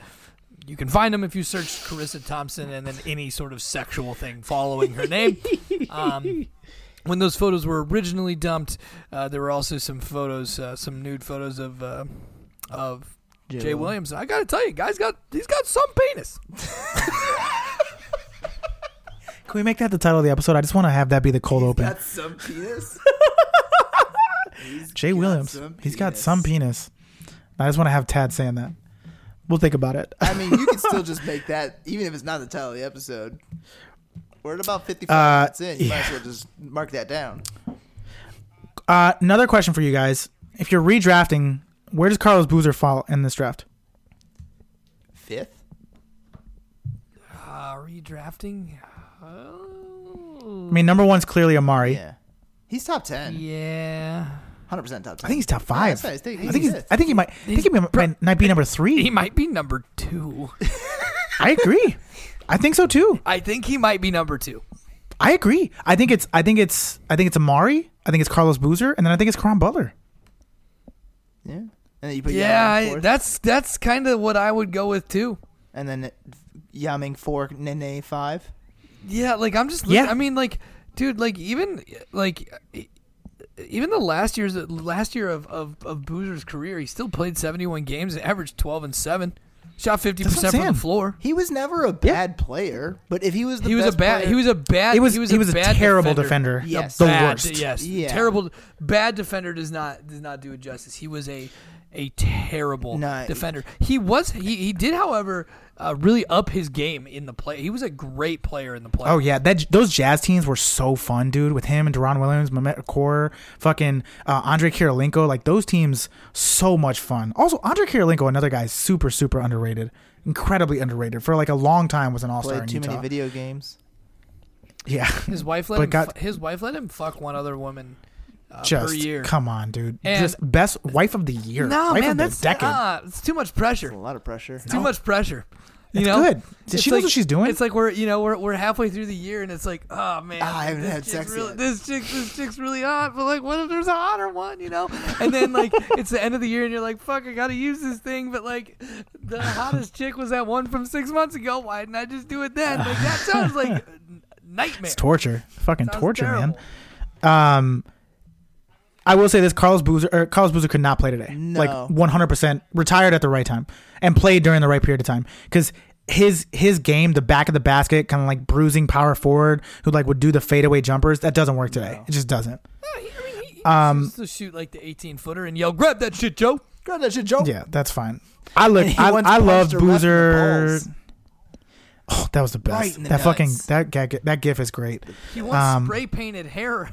You can find them if you search Charissa Thompson and then any sort of sexual thing following her name. Um, when those photos were originally dumped, uh, there were also some photos, uh, some nude photos of uh, of Jay Williams. I gotta tell you, guys got he's got some penis. Can we make that the title of the episode? I just want to have that be the cold open. Got some penis. He's Jay got Williams. some He's got some penis. I just want to have Tad saying that. We'll think about it. I mean, you can still just make that, even if it's not the title of the episode. We're at about 55 Uh, minutes in. You might as well just mark that down. Uh, another question for you guys: If you're redrafting, where does Carlos Boozer fall in this draft? Fifth? Uh, redrafting. Oh. I mean, number one's clearly Amar'e. Yeah. He's top 10. yeah. 100% top 10. I think he's top Yeah, five. that's right. I think he's. I think he might. I think he might, might be number three. He might be number two. I agree. I think so too. I think he might be number two. I agree. I think it's. I think it's. I think it's Amar'e. I think it's Carlos Boozer, and then I think it's Caron Butler. Yeah. And then you put Yeah, I, that's that's kind of what I would go with too. and then Yao Ming 4, Nene 5. Yeah, like I'm just. Yeah. I mean, like, dude, like even like even the last year's last year of of, of Boozer's career, he still played 71 games, and averaged 12 and seven, shot 50 That's what I'm percent from the floor. He was never a bad player, but if he was the He was a bad. player- He was a bad. He was. He was, he was a, bad terrible defender. defender. Yes. The bad, worst. Yes. Yeah. Terrible. Bad defender does not does not do it justice. He was a a terrible No, defender. He was. He, he did, however, uh, really up his game in the play. He was a great player in the play. Oh yeah, that those Jazz teams were so fun, dude. With him and Deron Williams, Mehmet Okur, fucking uh, Andre Kirilenko, like those teams, so much fun. Also, Andre Kirilenko, another guy, super super underrated, incredibly underrated for like a long time. Was an all star played in too Utah. many video games. yeah, His wife let But him. got- fu- his wife let him fuck one other woman uh, per just year. come on, dude. And- just best wife of the year. no, wife man, of the that's decade. uh, it's too much That's pressure. a lot of pressure. Too much pressure. You It's know? good. Does It's she know like- what she's doing? It's like we're you know we're we're halfway through the year and it's like oh man Ah, I haven't this had sex really, yet. this chick this chick's really hot but like what if there's a hotter one you know and then like it's the end of the year and you're like fuck I gotta use this thing but like the hottest chick was that one from six months ago why didn't I just do it then like that sounds like nightmare it's torture. Fucking torture, terrible. man. Um, I will say this: Carlos Boozer, or Carlos Boozer could not play today. No. Like one hundred percent retired at the right time and played during the right period of time. Because his his game, the back of the basket, kind of like bruising power forward, who like would do the fadeaway jumpers. That doesn't work today. It just doesn't. Yeah, he, I mean, he, he Um, to shoot like the 18 footer and yell, "Grab that shit, Joe!" Grab that shit, Joe. Yeah, that's fine. I look. I, once I love punched a ref in the Boozer. Balls. Oh, that was the best. Right in the that fucking that gag, that gif is great. He once Um, spray painted hair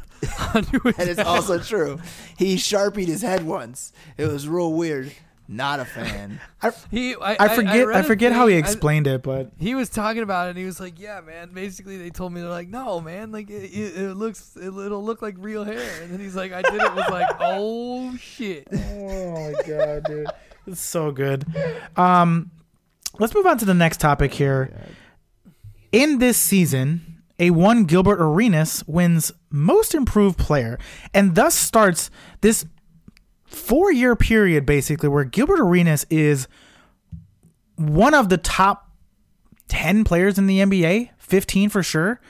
onto his And it's also true. He sharpied his head once. It was real weird. Not a fan. He, I, I forget. I, read a forget how he thing- I- explained it, but he was talking about it and he was like, "Yeah, man. Basically, they told me they're like, no, man. Like it, it, it looks, it, it'll look like real hair." And then he's like, "I did it." Was like, "Oh shit." Oh my god, dude. It's so good. Um let's move on to the next topic here. In this season, a one Gilbert Arenas wins most improved player and thus starts this four year period basically where Gilbert Arenas is one of the top 10 players in the NBA, 15 for sure,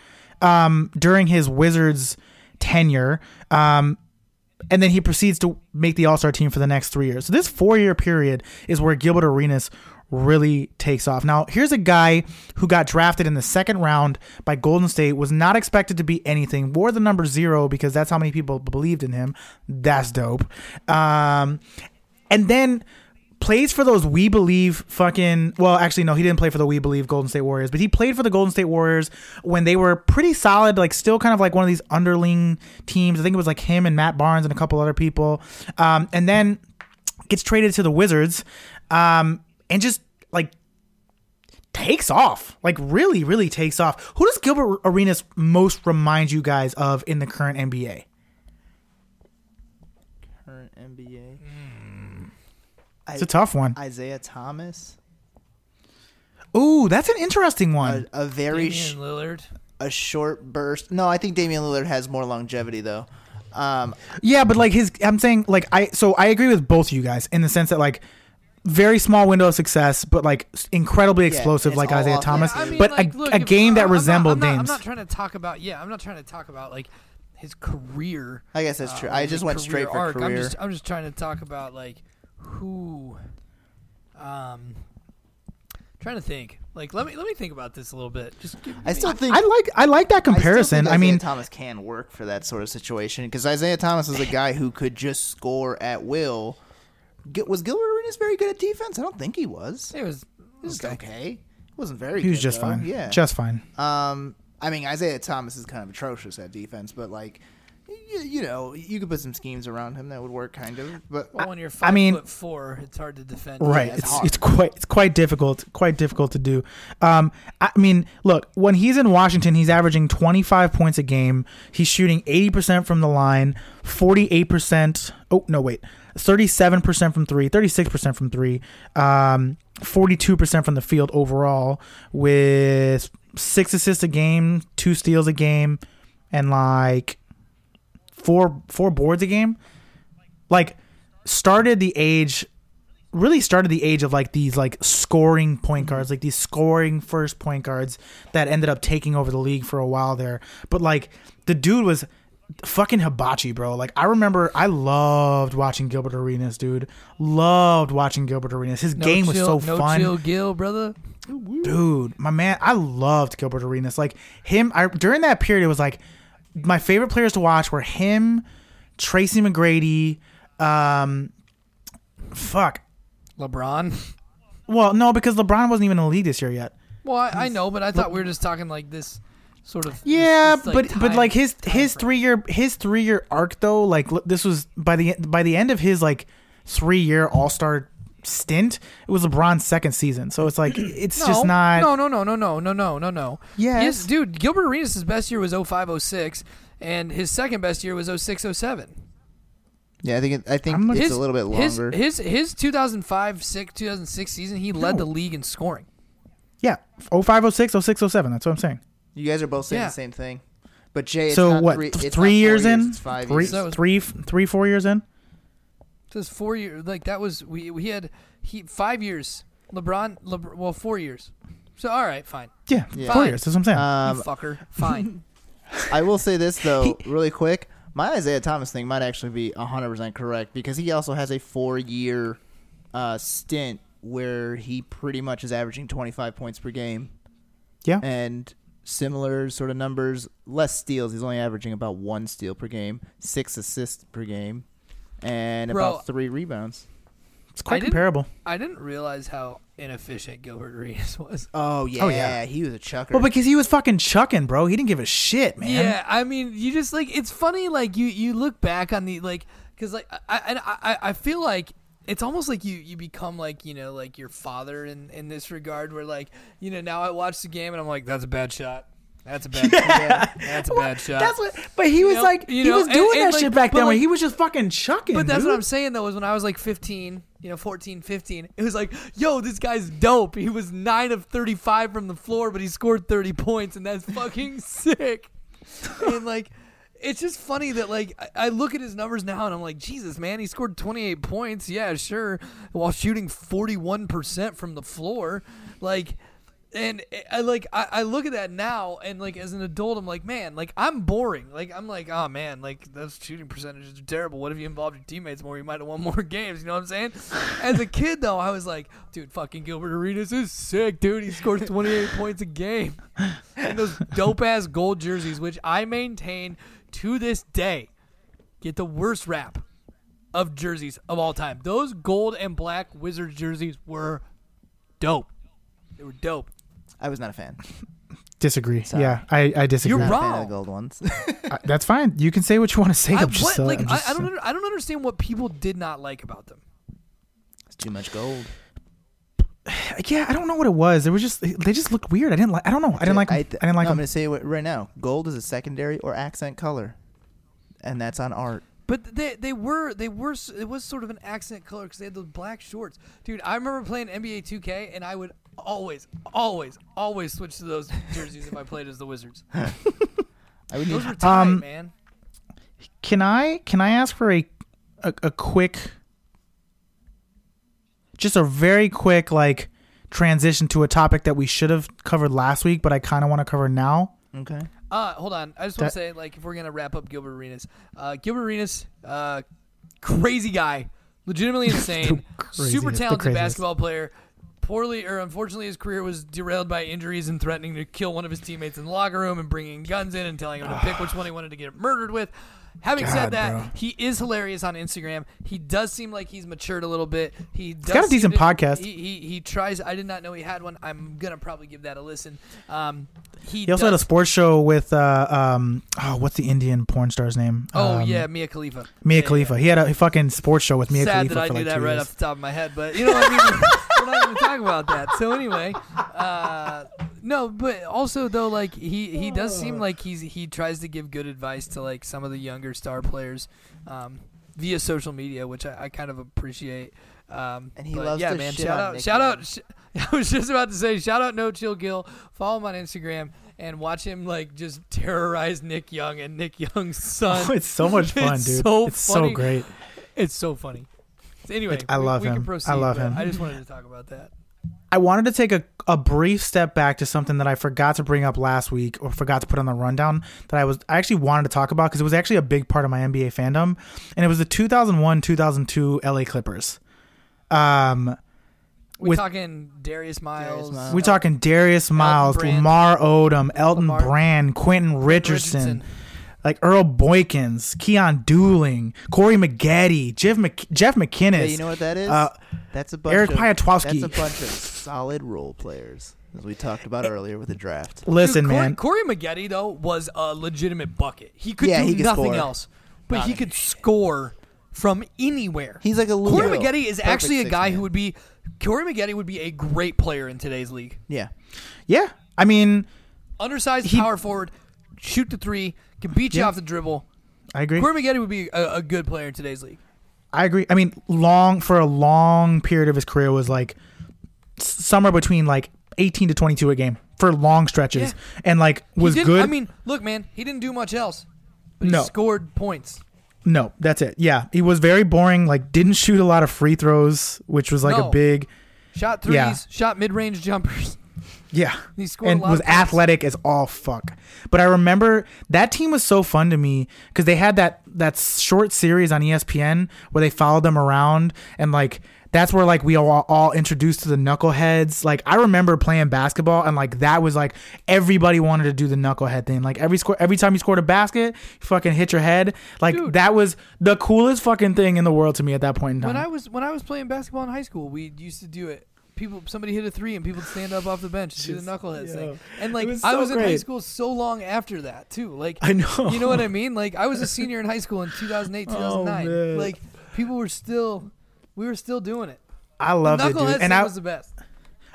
um, during his Wizards tenure. Um, and then he proceeds to make the All Star team for the next three years. So this four year period is where Gilbert Arenas really takes off. Now, here's a guy who got drafted in the second round by Golden State, was not expected to be anything, wore the number zero because that's how many people believed in him. That's dope. Um, and then plays for those We Believe fucking. Well, actually, no, he didn't play for the We Believe Golden State Warriors, but he played for the Golden State Warriors when they were pretty solid, like still kind of like one of these underling teams. I think it was like him and Matt Barnes and a couple other people. Um, and then gets traded to the Wizards, um, and just like takes off, like really, really takes off. Who does Gilbert Arenas most remind you guys of in the current NBA? Current NBA. It's a tough one. Isaiah Thomas. Ooh, that's an interesting one. A, a very Damian sh- Lillard. a short burst. No, I think Damian Lillard has more longevity though. Um, Yeah, but like his, I'm saying like I, so I agree with both of you guys in the sense that like very small window of success, but like incredibly explosive, it's like Isaiah off- Thomas. I mean, but like, a, look, a game that I'm not- resembled I'm not, I'm not trying to talk about. Yeah, I'm not trying to talk about like his career. I guess that's uh, true. like I just went straight career for arc. I'm career. just, I'm just trying to talk about like who. Um, trying to think. Like, let me let me think about this a little bit. Just give I me- still think I like I like that I still comparison. think I, mean, Thomas can work for that sort of situation because Isaiah Thomas is a guy who could just score at will. G- Was Gilbert Arenas very good at defense? I don't think he was. it was He was okay. okay. He wasn't very. he was good, just though. fine. Yeah. just fine. Um, I mean, Isaiah Thomas is kind of atrocious at defense, but like, you, you know, you could put some schemes around him that would work, kind of. But Well, when you're five mean- foot four, it's hard to defend. Right. it's it's it's quite it's quite difficult quite difficult to do. Um I mean, look, when he's in Washington, he's averaging 25 points a game. He's shooting 80% from the line, 48%. Oh, no, wait. 37% from 3, 36% from 3. Um 42% from the field overall with 6 assists a game, 2 steals a game and like four four boards a game. Like started the age really started the age of like these like scoring point guards, like these scoring first point guards that ended up taking over the league for a while there. But like the dude was fucking hibachi, bro. Like I remember I loved watching Gilbert Arenas, dude. Loved watching Gilbert Arenas. His No game was so no fun. chill, Gil, brother. Dude, my man, I loved Gilbert Arenas. Like him, I during that period, it was like my favorite players to watch were him, Tracy McGrady, um, fuck. LeBron. Well, no, because LeBron wasn't even in the league this year yet. Well, I, I know, but I thought we were just talking like this sort of. Yeah, this, like, but but time- like his his frame. three year his three year arc though, like look, this was by the by the end of his like three year All Star stint, it was LeBron's second season. So it's like it's No, just not. No, no, no, no, no, no, no, no, no. Yes. Yes, dude. Gilbert Arenas' best year was 0506, and his second best year was 0607. yeah, I think it, I think I'm it's his, a little bit longer. His his 2005 6 2006 season, he led No. the league in scoring. Yeah, 0506, 06, 07. That's what I'm saying. You guys are both saying Yeah. the same thing, but Jay, it's so not what? Three, th- it's three not four years in, It's five three, years. So- three, three, four years in. Just four years, like that was we we had he five years. LeBron, LeBron, well, four years. So all right, fine, Yeah, Yeah. four Fine. years. That's what I'm saying. Um, you fucker, fine. I will say this though, really quick. My Isaiah Thomas thing might actually be 100% correct because he also has a four-year uh, stint where he pretty much is averaging 25 points per game Yeah. and similar sort of numbers. Less steals. He's only averaging about one steal per game, six assists per game, and Bro, about three rebounds. It's quite I didn't- comparable. I didn't realize how inefficient Gilbert Arenas was. Oh, oh yeah, oh, yeah. he was a chucker. Well, because he was fucking chucking, bro. He didn't give a shit, man. Yeah, I mean, you just like it's funny. Like you, you look back on the like, because like I, I, I, I feel like it's almost like you, you become like you know like your father in in this regard, where like you know now I watch the game and I'm like, that's a bad shot. That's a bad. shot. That's a bad shot. That's what. But he was know- like, you he was doing and, that like, shit back then, where like- he was just fucking chucking. But that's dude. what I'm saying though. Is when I was like 15, you know, 14, 15, it was like, yo, this guy's dope. He was nine of 35 from the floor, but he scored 30 points, and that's fucking sick. And like, it's just funny that like I, I look at his numbers now and I'm like, Jesus, man, he scored 28 points. Yeah, sure, while shooting 41 percent from the floor, like. And eh, I like I, I look at that now and like as an adult I'm like man like I'm boring. Like I'm like oh man like those shooting percentages are terrible. What if you involved your teammates more? You might have won more games. You know what I'm saying? As a kid though I was like dude fucking Gilbert Arenas is sick dude. He scores 28 points a game. And those dope ass gold jerseys which I maintain to this day get the worst rap of jerseys of all time those gold and black Wizards jerseys were dope they were dope I was not a fan. disagree. Sorry. Yeah, I, I disagree. You're Not a fan wrong. the gold ones. I- that's fine. You can say what you want to say. I, I'm just, what, uh, like, I'm just- I, I don't under, I don't understand what people did not like about them. it's too much gold. yeah, I don't know what it was. It was just they just looked weird. I didn't like. I don't know. I didn't like. 'em. I, th- didn't like no, I'm going to say it right now. Gold is a secondary or accent color, and that's on art. But they they were they were it was sort of an accent color because they had those black shorts, dude. I remember playing NBA 2K and I would always always always switch to those jerseys if I played as the Wizards. I would need Those were tight, Um, man. Can I can I ask for a, a a quick, just a very quick like transition to a topic that we should have covered last week, but I kind of want to cover now. okay. Uh, hold on. I just want to say, like, if we're gonna wrap up Gilbert Arenas, uh, Gilbert Arenas, uh, crazy guy, legitimately insane, super talented basketball player. Poorly, or unfortunately, his career was derailed by injuries and threatening to kill one of his teammates in the locker room and bringing guns in and telling him to pick which one he wanted to get murdered with. Having said that, bro. he is hilarious on Instagram. He does seem like he's matured a little bit. He does got a decent to- podcast. He, he he tries. I did not know he had one. I'm gonna probably give that a listen. Um, he, He also had a sports show with uh um oh what's the Indian porn star's name? Oh Um, yeah, Mia Khalifa. Mia Yeah, Khalifa. yeah. He had a fucking sports show with Mia Sad Khalifa that I knew like that right years. off the top of my head, but you know, what I mean, we're not even talking about that. So anyway, uh, no, but also though, like he he does seem like he's he tries to give good advice to like some of the younger star players um, via social media, which I, I kind of appreciate. Um, And he but loves yeah, to man. shit Shout out, Nick shout out. Sh- I was just about to say, shout out No Chill Gill. Follow him on Instagram and watch him like just terrorize Nick Young and Nick Young's son. Oh, it's so much fun, It's dude. so it's funny. so great. It's so funny. Anyway, It's- I we- love we him. Can I proceed, love him. I just wanted to talk about that. I wanted to take a, a brief step back to something that I forgot to bring up last week or forgot to put on the rundown that I was I actually wanted to talk about because it was actually a big part of my NBA fandom and it was the 2001-2002 LA Clippers. Um We With- talking Darius Miles. Miles. we talking Darius Miles, Brand. Lamar Odom, Elton Lamar- Brand, Quentin Richardson, like Earl Boykins, Keon Dooling, Corey Maggette, Jeff Mc, Jeff McInnis. Yeah, you know what that is? Uh, that's a bunch Eric of, Piatkowski. That's a bunch of solid role players, as we talked about earlier with the draft. Listen, Dude, Corey, man. Corey Maggette though was a legitimate bucket. He could Yeah, do he could nothing score. else, but he Nothing. could score from anywhere. He's like a Lou Corey Will. Maggette is Perfect actually a guy man. who would be. Corey Maggette would be a great player in today's league. Yeah, Yeah, I mean, Undersized He- power forward, shoot the three, can beat you Yeah. off the dribble. I agree. Corey Maggette would be a, a good player in today's league. I agree. I mean, long for a long period of his career was like somewhere between like 18 to 22 a game for long stretches, Yeah. and like was good. I mean, look, man, he didn't do much else. But No. scored points. no, that's it. Yeah, he was very boring. Like, didn't shoot a lot of free throws, which was like No. a big Shot threes, Yeah. shot mid-range jumpers. Yeah. He scored and was athletic as all fuck. But I remember that team was so fun to me because they had that that short series on ESPN where they followed them around and like that's where like we all, all introduced to the knuckleheads. Like I remember playing basketball and like that was like everybody wanted to do the knucklehead thing. Like every score, every time you scored a basket, you fucking hit your head. Like Dude. that was the coolest fucking thing in the world to me at that point in time. When I was when I was playing basketball in high school, we used to do it. People, somebody hit a three, and people stand up off the bench and do the knuckleheads yo. thing. And like, was I so was in high school so long after that too. Like, I know. you know what I mean? Like, I was a senior in high school in 2008, Oh, 2009. man. like, people were still, we were still doing it. I loved it, dude. And I, was the best.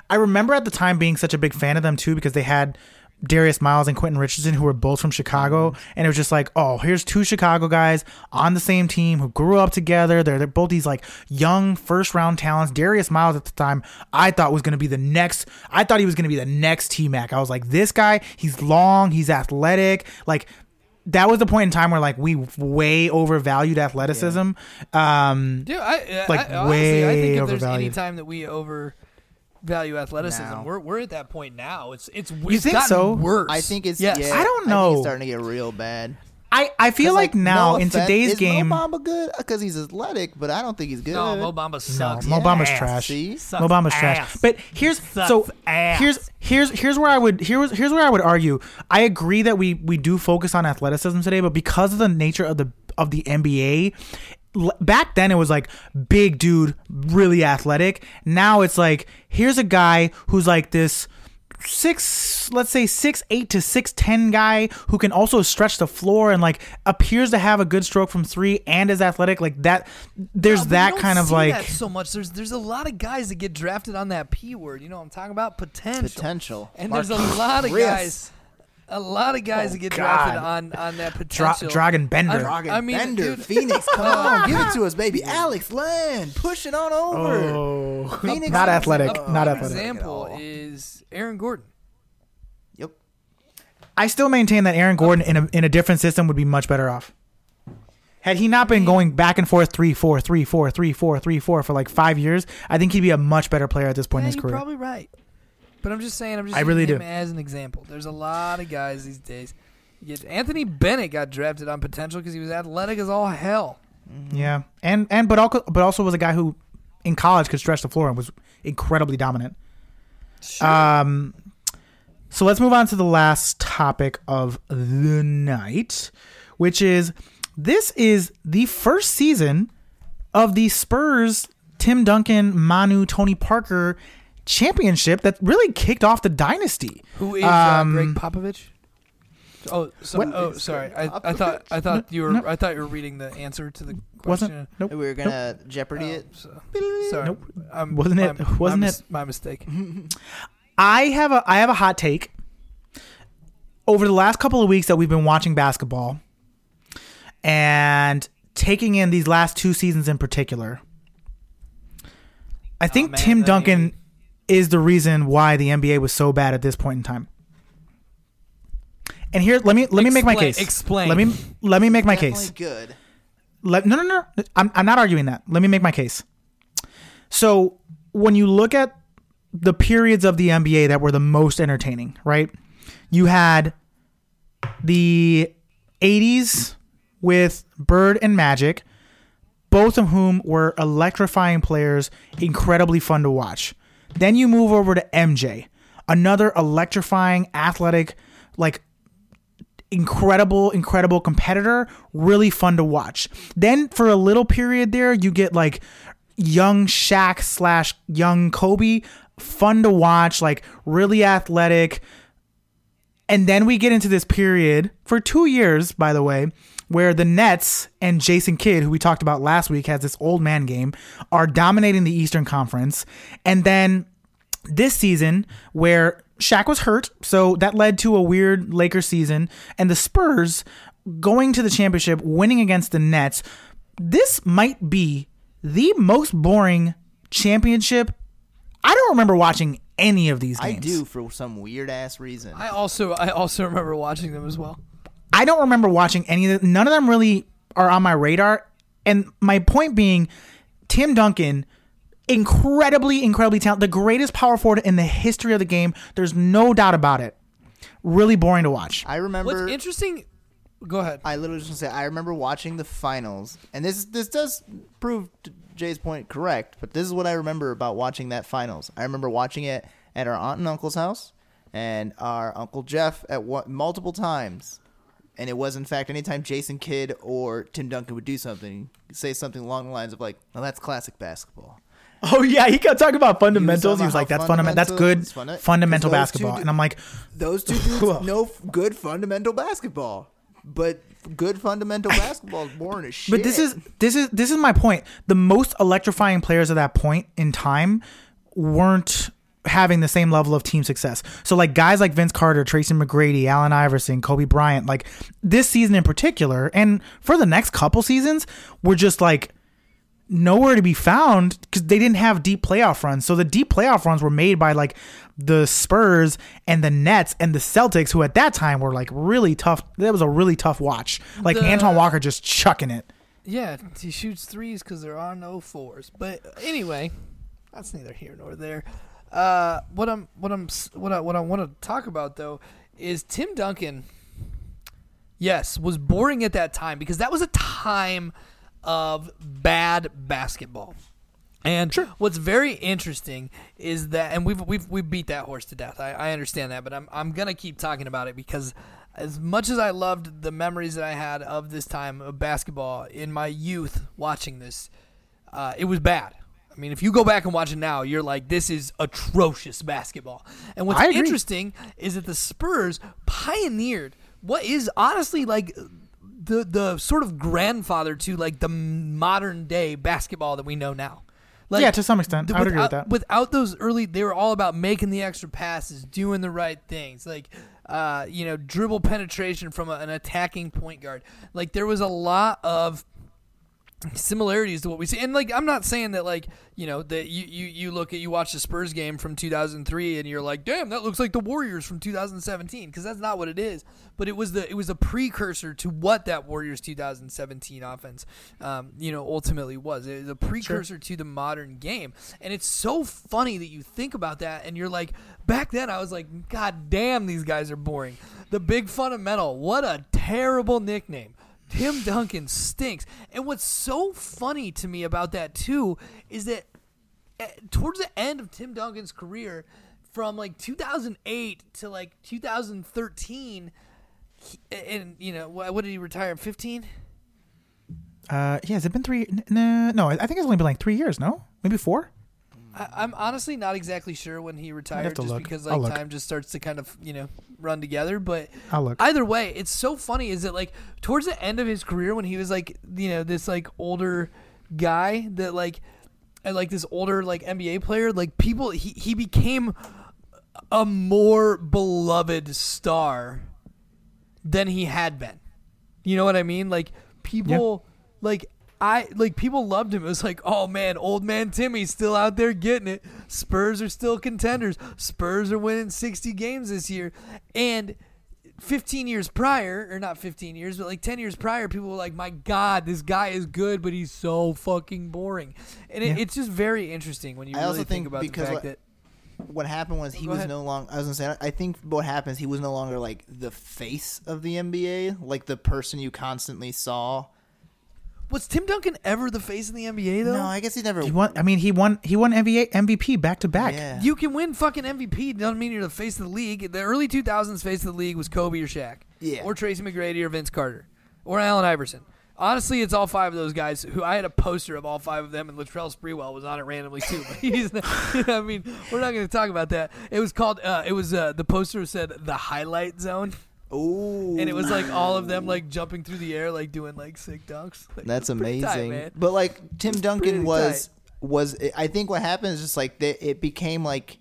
I remember at the time being such a big fan of them too because they had Darius Miles and Quentin Richardson who were both from Chicago. Mm-hmm. and it was just like oh here's two Chicago guys on the same team who grew up together. They're, they're both these like young first round talents. Darius Miles at the time I thought was going to be the next I thought he was going to be the next T-Mac. I was like this guy he's long he's athletic. Like that was the point in time where like we way overvalued athleticism. Um Dude, I, Like, I, honestly, I think way if there's any time that we overvalue athleticism, Now. we're we're at that point now. It's it's You it's think gotten so? worse. I think it's yes. yeah, I don't think know. it's starting to get real bad. I, I feel 'Cause, like, now no in offense, today's is game Mo Bamba good because he's athletic, but I don't think he's good. No, Mo Bamba sucks. Mo Bamba's ass. trash. See? Sucks Mo Bamba's ass. trash. But here's Sucks so ass. here's here's here's where I would here's here's where I would argue. I agree that we we do focus on athleticism today, but because of the nature of the of the NBA, l- back then it was like big dude, really athletic. Now it's like here's a guy who's like this six let's say six eight to six ten guy who can also stretch the floor and like appears to have a good stroke from three and is athletic like that there's No, but you that don't kind of like that so much. There's there's a lot of guys that get drafted on that p word. You know what I'm talking about? Potential. Potential. And there's a lot of guys, a lot of guys Oh, that get God. drafted on on that Dra- potential. Dragan Bender. I- Dragan I mean, Bender, dude- Phoenix, come on, give it to us, baby. Alex Len, push it on over. Oh, Phoenix not athletic, uh, not athletic. example is Aaron Gordon. Yep. I still maintain that Aaron Gordon in a in a different system would be much better off. Had he not been going back and forth three four three four three four three four for like five years, I think he'd be a much better player at this point yeah, in his you're career. probably right. But I'm just saying, I'm just I using really him do. as an example. There's a lot of guys these days. Get Anthony Bennett got drafted on potential because he was athletic as all hell. Yeah, and and but also but also was a guy who in college could stretch the floor and was incredibly dominant. Um, so let's move on to the last topic of the night, which is this is the first season of the Spurs Tim Duncan, Manu, Tony Parker championship that really kicked off the dynasty. Who is Um, uh, Gregg Popovich? Oh, so, oh, sorry. I, I thought I thought you were No. I thought you were reading the answer to the question. Wasn't nope. We were gonna Jeopardy Oh, it. so- sorry. Nope. Um, Wasn't my- it- my wasn't mis- it- my mistake? I have a I have a hot take. Over the last couple of weeks that we've been watching basketball and taking in these last two seasons in particular, I think man, Tim that Duncan ain't- is the reason why the NBA was so bad at this point in time. And here, let me let me make my case. explain. Let me let me make my Definitely case. good. Let, no, no, no. I'm, I'm not arguing that. Let me make my case. So, when you look at the periods of the NBA that were the most entertaining, right? You had the 80s with Bird and Magic, both of whom were electrifying players, incredibly fun to watch. Then you move over to MJ, another electrifying, athletic, like incredible, incredible competitor, really fun to watch. Then for a little period there, you get like young Shaq slash young Kobe, fun to watch, like really athletic. And then we get into this period for two years, by the way, where the Nets and Jason Kidd, who we talked about last week, has this old man game, are dominating the Eastern Conference. And then this season where Shaq was hurt, so that led to a weird Lakers season, and the Spurs going to the championship, winning against the Nets. This might be the most boring championship. I don't remember watching any of these I games. do for some weird ass reason. I also I also remember watching them as well. I don't remember watching any of them. None of them really are on my radar. And my point being, Tim Duncan, incredibly, incredibly talented, the greatest power forward in the history of the game. There's no doubt about it. Really boring to watch. I remember. What's interesting? Go ahead. I literally just want to say I remember watching the finals, and this this does prove Jay's point correct, but this is what I remember about watching that finals. I remember watching it at our aunt and uncle's house, and our uncle Jeff at one, multiple times. And it was in fact anytime Jason Kidd or Tim Duncan would do something, say something along the lines of like, "Well, that's classic basketball." Oh yeah, he kept talking about fundamentals. He talking was like, "That's fundamental. That's good funda- fundamental 'cause those two basketball." do- And I'm like, Those two dudes know f- good fundamental basketball, but good fundamental basketball is boring as shit. But this is this is this is my point. The most electrifying players at that point in time weren't having the same level of team success. So like guys like Vince Carter, Tracy McGrady, Allen Iverson, Kobe Bryant, like this season in particular, and for the next couple seasons, were just like nowhere to be found because they didn't have deep playoff runs. So the deep playoff runs were made by like the Spurs and the Nets and the Celtics, who at that time were like really tough. That was a really tough watch. Like The- Antoine Walker just chucking it. Yeah, he shoots threes because there are no oh fours. But anyway, that's neither here nor there. Uh, what I'm, what I'm, what I, what I want to talk about though is Tim Duncan. Yes, was boring at that time because that was a time of bad basketball. And what's very interesting is that, and we've we've we beat that horse to death. I, I understand that, but I'm I'm gonna keep talking about it because as much as I loved the memories that I had of this time of basketball in my youth watching this, uh, it was bad. I mean, if you go back and watch it now, you're like, this is atrocious basketball. And what's interesting is that the Spurs pioneered what is honestly like the the sort of grandfather to like the modern day basketball that we know now. Like, yeah, to some extent, th- I would agree with without- that. Without those early, they were all about making the extra passes, doing the right things, like uh, you know, dribble penetration from a, an attacking point guard. Like there was a lot of similarities to what we see. And like I'm not saying that like, you know, that you, you, you look at you watch the Spurs game from 2003 and you're like, "Damn, that looks like the Warriors from 2017" because that's not what it is. But it was the it was a precursor to what that Warriors 2017 offense um, you know, ultimately was. It was a precursor to the modern game. And it's so funny that you think about that and you're like, back then I was like, god damn, these guys are boring. The big fundamental, what a terrible nickname. Tim Duncan stinks. And what's so funny to me about that too is that eh, towards the end of Tim Duncan's career, from like 2008 to like 2013, he, and you know what, what did he retire in 15? Uh, yeah, has it been three? Nah, no, I I think it's only been like three years. No, maybe four. I, I'm honestly not exactly sure when he retired, just look. because like time just starts to kind of you know run together. But either way, it's so funny. Is that like towards the end of his career when he was like you know this like older guy that like and like this older like NBA player, like people he he became a more beloved star than he had been. You know what I mean? Like people like I like people loved him. It was like, oh man, old man Timmy's still out there getting it. Spurs are still contenders. Spurs are winning 60 games this year. And 15 years prior, or not 15 years, but like 10 years prior, people were like, my God, this guy is good, but he's so fucking boring. And it, Yeah. it's just very interesting when you I really also think, think about the fact what- that. what happened was he was ahead. no longer. I was gonna say. I think what happens, he was no longer like the face of the NBA, like the person you constantly saw. Was Tim Duncan ever the face of the NBA, though? No, I guess he never. He won. I mean, he won. He won NBA MVP back to back. Yeah. You can win fucking MVP. Doesn't mean you're the face of the league. The early 2000s face of the league was Kobe or Shaq. Yeah. Or Tracy McGrady or Vince Carter. Or Allen Iverson. Honestly, it's all five of those guys. Who I had a poster of all five of them, and Latrell Sprewell was on it randomly too. But he's, not, I mean, we're not going to talk about that. It was called. Uh, it was uh, the poster said the highlight zone, Ooh, and it was like all of them like jumping through the air, like doing like sick dunks. Like, That's amazing. tight. But like Tim Duncan was was I think what happened is just like they, it became like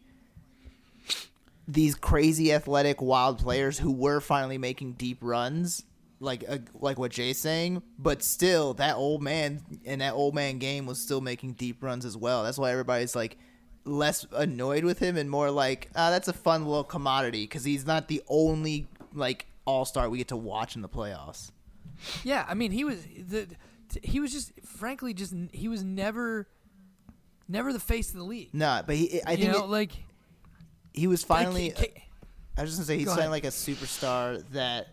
these crazy athletic wild players who were finally making deep runs like uh, like what Jay's saying but still that old man and that old man game was still making deep runs as well that's why everybody's like less annoyed with him and more like ah that's a fun little commodity cuz he's not the only like all-star we get to watch in the playoffs Yeah, I mean, he was the t- he was just frankly just he was never never the face of the league. no but he I you think know, it- like he was finally like, ca- I was just gonna say he's Go finally like a superstar that.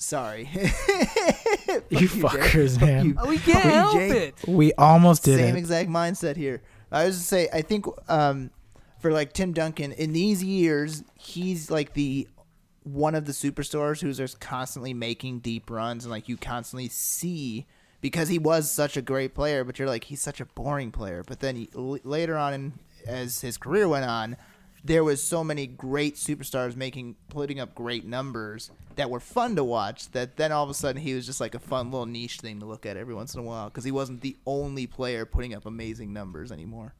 Sorry, You Fuck you, Jay. fuckers, Fuck man. you. Oh, we can't help Jay. it. We almost did Same it. exact mindset here. I was just say I think um, for like Tim Duncan in these years, he's like the one of the superstars who's just constantly making deep runs and like you constantly see because he was such a great player, but you're like he's such a boring player. But then he, l- later on, in, as his career went on, there was so many great superstars making putting up great numbers that were fun to watch. That then all of a sudden he was just like a fun little niche thing to look at every once in a while because he wasn't the only player putting up amazing numbers anymore.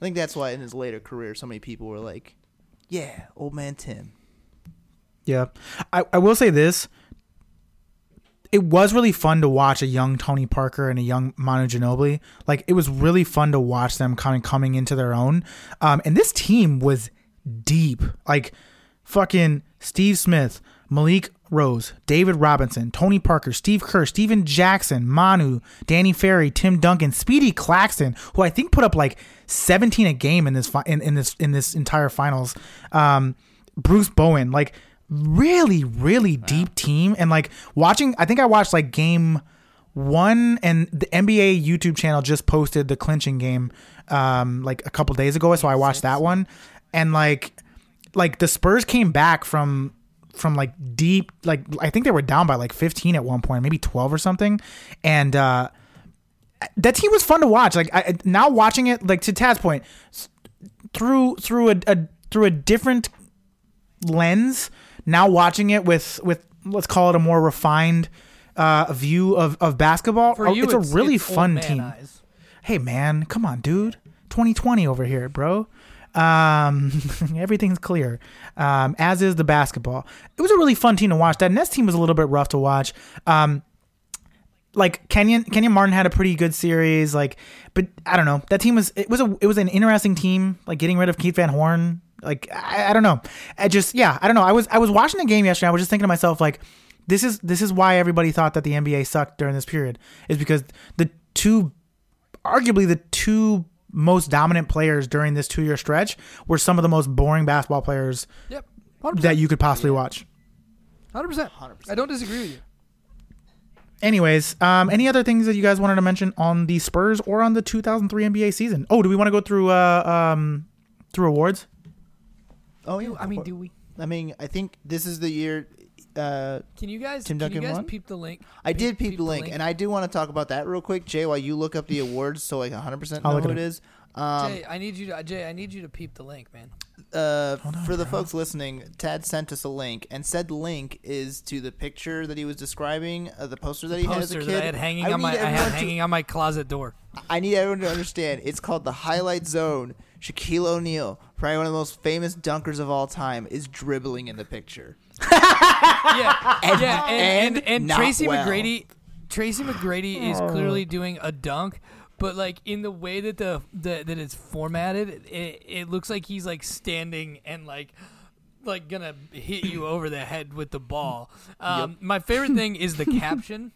I think that's why in his later career, so many people were like, "Yeah, old man Tim." Yeah. I, I will say this. It was really fun to watch a young Tony Parker and a young Manu Ginobili. Like it was really fun to watch them kind of coming into their own. Um, and this team was deep. Like fucking Steve Smith, Malik Rose, David Robinson, Tony Parker, Steve Kerr, Stephen Jackson, Manu, Danny Ferry, Tim Duncan, Speedy Claxton, who I think put up like 17 a game in this fi- in, in this in this entire finals. Um, Bruce Bowen, like really really deep team. And like watching I think I watched like game 1 and the NBA YouTube channel just posted the clinching game um like a couple days ago. So I watched that one. And like like the Spurs came back from from like deep like I think they were down by like 15 at one point, maybe 12 or something. And uh that team was fun to watch. Like I now watching it like to Tad's point through through a, a through a different lens, now watching it with with let's call it a more refined uh view of of basketball. For oh, you, it's, a really it's fun team. eyes. Hey man, come on, dude. 2020 over here, bro. Um, everything's clear. Um, as is the basketball. It was a really fun team to watch. That Nets team was a little bit rough to watch. Um, like Kenyon Kenyon Martin had a pretty good series. Like, but I don't know. That team was it was a it was an interesting team. Like getting rid of Keith Van Horn. Like I, I don't know. I just yeah I don't know. I was I was watching the game yesterday. I was just thinking to myself like, this is this is why everybody thought that the NBA sucked during this period is because the two arguably the two most dominant players during this two year stretch were some of the most boring basketball players Yep. 100%. that you could possibly watch. 100%. I don't disagree with you. Anyways, um, any other things that you guys wanted to mention on the Spurs or on the 2003 NBA season? Oh, do we want to go through uh um through awards? Oh yeah, I mean, do we? I mean, I think this is the year. Uh, Can you guys? Tim can you Duncan guys won? peep the link? I did peep the link, and I do want to talk about that real quick, Jay. While you look up the awards, so like 100 percent know look who it it up. is. Um, Jay, I need you to Jay. I need you to peep the link, man. uh, on, for the bro. folks listening, Tad sent us a link, and said link is to the picture that he was describing, uh, the poster that he had as a kid. that I had hanging I on my I had to- hanging on my closet door. I need everyone to understand. It's called the Highlight Zone. Shaquille O'Neal, probably one of the most famous dunkers of all time, is dribbling in the picture. yeah, yeah, and and and, and Tracy well. McGrady, Tracy McGrady is Oh. clearly doing a dunk, but like in the way that the, the that it's formatted, it, it looks like he's like standing and like like gonna hit you over the head with the ball. Um, My favorite thing is the caption.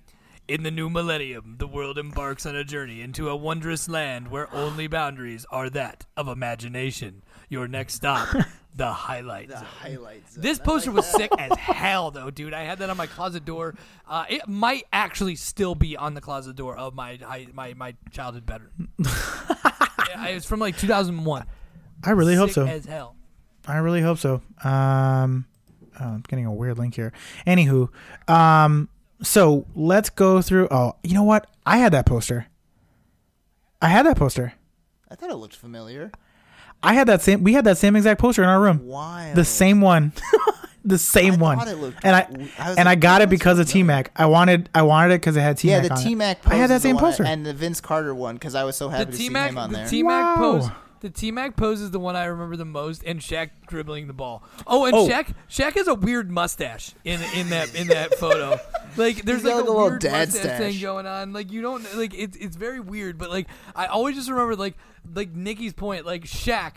In the new millennium, the world embarks on a journey into a wondrous land where only boundaries are that of imagination. Your next stop, the highlights. The zone. Highlight Zone. This poster like was that. sick as hell, though, dude. I had that on my closet door. Uh, it might actually still be on the closet door of my I, my my childhood bedroom. Yeah, it's from like 2001. I really hope so. As hell. I really hope so. Um, oh, I'm getting a weird link here. Anywho, um, so let's go through. Oh, you know what? I had that poster. I had that poster. I thought it looked familiar. I had that same. We had that same exact poster in our room. Why? The same one. the same I one. thought it looked- and I, I was and I got it because of T Mac. I wanted I wanted it because it had T Mac. Yeah, the T Mac. I had that same poster. and the Vince Carter one because I was so The happy to T see Mac, him on the there. T Mac Wow. pose, the T Mac pose is the one I remember the most, and Shaq dribbling the ball. Oh, and Oh. Shaq, Shaq has a weird mustache in in that in that photo. Like there's like like a, a little weird dad mustache thing going on. Like you don't like it's it's very weird. But like I always just remember like like Nikki's point, like Shaq.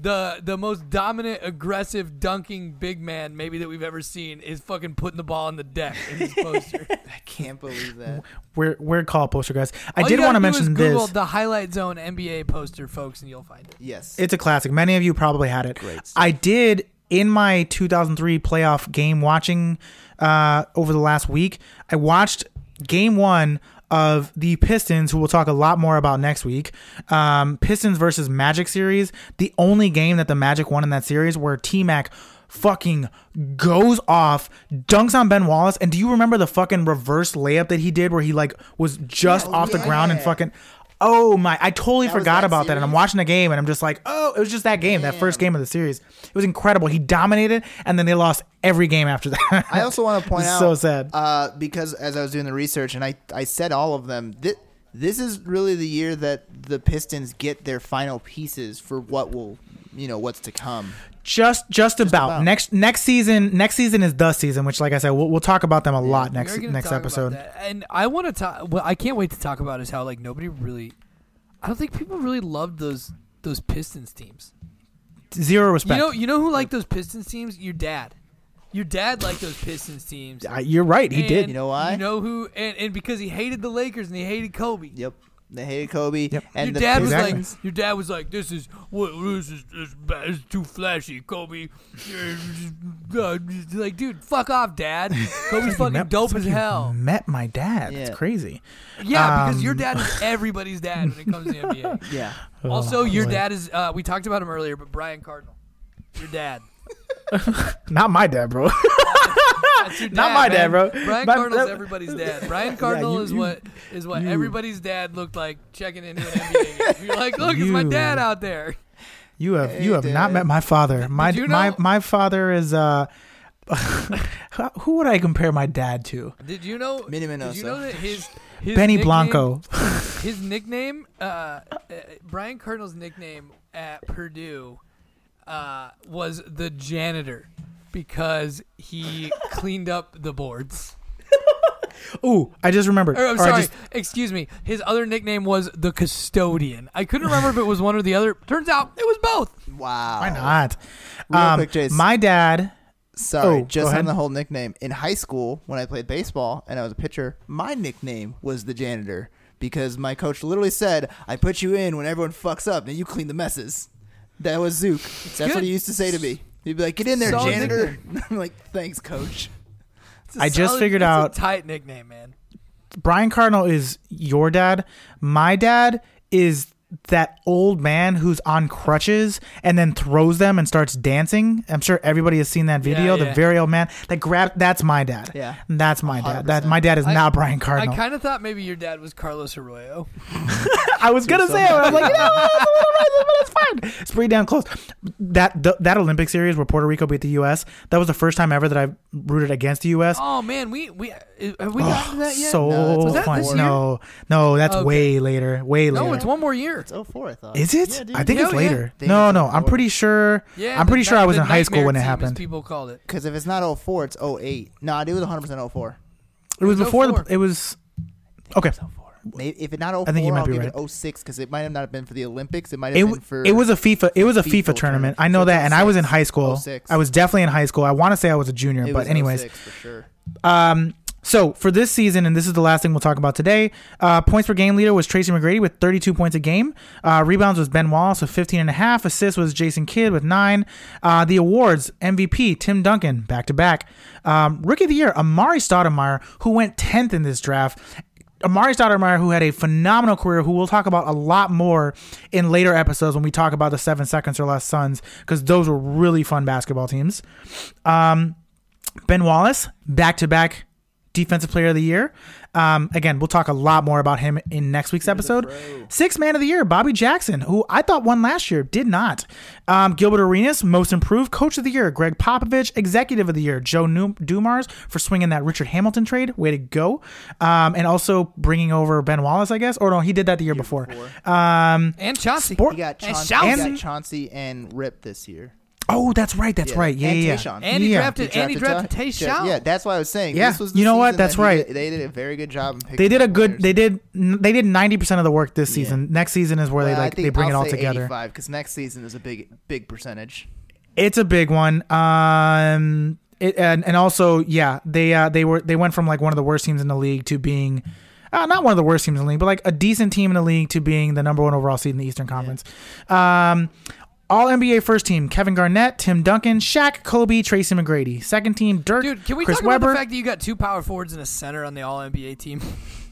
The the most dominant, aggressive, dunking big man maybe that we've ever seen is fucking putting the ball on the deck in his poster. I can't believe that. Weird, weird call poster, guys. I All did want to gotta do is mention Google this. the highlight zone NBA poster, folks, and you'll find it. Yes. It's a classic. Many of you probably had it. Great stuff. I did in my 2003 playoff game watching uh, over the last week. I watched game one of the Pistons, who we'll talk a lot more about next week. Um, Pistons versus Magic series, the only game that the Magic won in that series where T Mac fucking goes off, dunks on Ben Wallace. And do you remember the fucking reverse layup that he did where he like was just Yeah, off the ground and fucking. Oh my! I totally That was forgot that about that, and I'm series? watching the game, and I'm just like, oh, it was just that game, that first game of the series. It was incredible. He dominated, and then they lost every game after that. I also want to point out so sad. uh, because as I was doing the research and I I said all of them. Th- this is really the year that the Pistons get their final pieces for what will you know what's to come. just just about. about. next next season next season is the season which like i said we'll, we'll talk about them a lot next next episode. And I want to talk. What I can't wait to talk about is how like nobody really. I don't think people really loved those those Pistons teams. zero respect You know, you know who liked those Pistons teams? Your dad. Your dad liked those Pistons teams. Uh, you're right he did You know why? You know who? And, and because he hated the Lakers and he hated Kobe. Yep, they hated Kobe. Yep. And your the dad Exactly. was like, your dad was like, this is what this is this, is too flashy, Kobe. Like, dude, fuck off, dad. Kobe's fucking met- dope as hell. met my dad Yeah. it's crazy Yeah, because your Um, dad is everybody's dad when it comes to the NBA. yeah. Also, Oh, your boy. dad is. Uh, we talked about him earlier, but Brian Cardinal, your dad. not my dad bro That's your Not my dad, bro. Brian My- Cardinal's that- everybody's dad. Brian Cardinal you- is you- what is what you- everybody's dad looked like checking into an NBA game. You're like, look, it's my dad out there. you have you Hey, have not met my father my you my know- my father is uh who would i compare my dad to Did you know? Minnie Did you know that his, his benny nickname- blanco His nickname, uh, uh, Brian Cardinal's nickname at Purdue, uh, was the janitor because he cleaned up the boards. Ooh, i just remembered Or, I'm Or I sorry, just- excuse me. His other nickname was the custodian. I couldn't remember if it was one or the other. Turns out it was both. Wow. why not Real um, quick, Chase. my dad Sorry, Oh, go just ahead. on the whole nickname. In high school, when I played baseball and I was a pitcher, my nickname was the janitor because my coach literally said, "I put you in when everyone fucks up, and you clean the messes." That was Zook. That's good. what he used to say to me. He'd be like, "Get in there, Solid janitor." I'm like, "Thanks, coach." It's a I just figured it's a out- tight nickname, man. Brian Cardinal is your dad. My dad is that old man who's on crutches and then throws them and starts dancing. I'm sure everybody has seen that video. Yeah, The very old man that grabbed. That's my dad. Yeah. that's my dad. That my dad is I- not Brian I Cardinal. I, kind of thought maybe your dad was Carlos Arroyo. I was gonna say it. I'm like, you know. It's a little right, but it's fine. It's pretty damn close. That th- that Olympic series where Puerto Rico beat the U.S. That was the first time ever that I rooted against the U.S. Oh man, we we uh, have we gotten to that yet? so No, that this year? No, no, that's Okay. way later. Way later. no, it's one more year. It's 04, I thought. Is it? Yeah, dude. I think it's Hell yeah. later. Think No, it's no, I'm pretty sure. Yeah, I'm the pretty sure ni- I was the in high school nightmare when it team, as happened. People called it. Because if it's not 04, it's 08. No, it was 100% 04. It was was before 04. the. It was. Okay. Maybe if it's not 04, I think you might I'll be give right. it 06 because it might have not been for the Olympics. It might have It, been w- for. it was a FIFA. It was a FIFA, FIFA tournament. tournament. I know So it's that, and I was in 06. high school. 06. I was definitely in high school. I want to say I was a junior, It but was anyways, 06 for sure. Um, so for this season, and this is the last thing we'll talk about today, uh, points per game leader was Tracy McGrady with 32 points a game. Uh, rebounds was Ben Wallace with 15 and a half. Assists was Jason Kidd with nine. Uh, the awards, MVP, Tim Duncan, back to back. Rookie of the year, Amar'e Stoudemire, who went 10th in this draft. Amar'e Stoudemire, who had a phenomenal career, who we'll talk about a lot more in later episodes when we talk about the seven seconds or less Suns, because those were really fun basketball teams. Um, Ben Wallace, back to back defensive player of the year. Um, again, we'll talk a lot more about him in next week's episode. Sixth man of the year, Bobby Jackson, who I thought won last year, did not. Um, Gilbert Arenas, most improved coach of the year. Gregg Popovich, executive of the year. Joe Num- Dumars for swinging that Richard Hamilton trade. Way to go. Um, and also bringing over Ben Wallace, I guess. Or no, he did that the year, before. Um, And Chauncey. Sport- He got And Chauncey, Chauncey. he got Chauncey and Rip this year. Oh, that's right. That's Yeah. right. Yeah, And yeah. Tayshaun. And he Yeah. drafted, and he drafted Ta- Tayshaun. Yeah, that's why I was saying. Yeah. This was the You know what? season That's that he right. did- they did a very good job. In picking They did a the good. players. They did. They did ninety percent of the work this Yeah. season. Next season is where Well, they I like think they bring I'll it all say together. because next season is a big, big percentage. It's a big one. Um, it, and and also yeah, they uh they were they went from like one of the worst teams in the league to being. Uh, not one of the worst teams in the league, but like a decent team in the league to being the number one overall seed in the Eastern Conference. Um, All NBA first team: Kevin Garnett, Tim Duncan, Shaq, Kobe, Tracy McGrady. Second team: Dirk, Dude, can we Chris talk Webber. about the fact that you got two power forwards and a center on the All NBA team?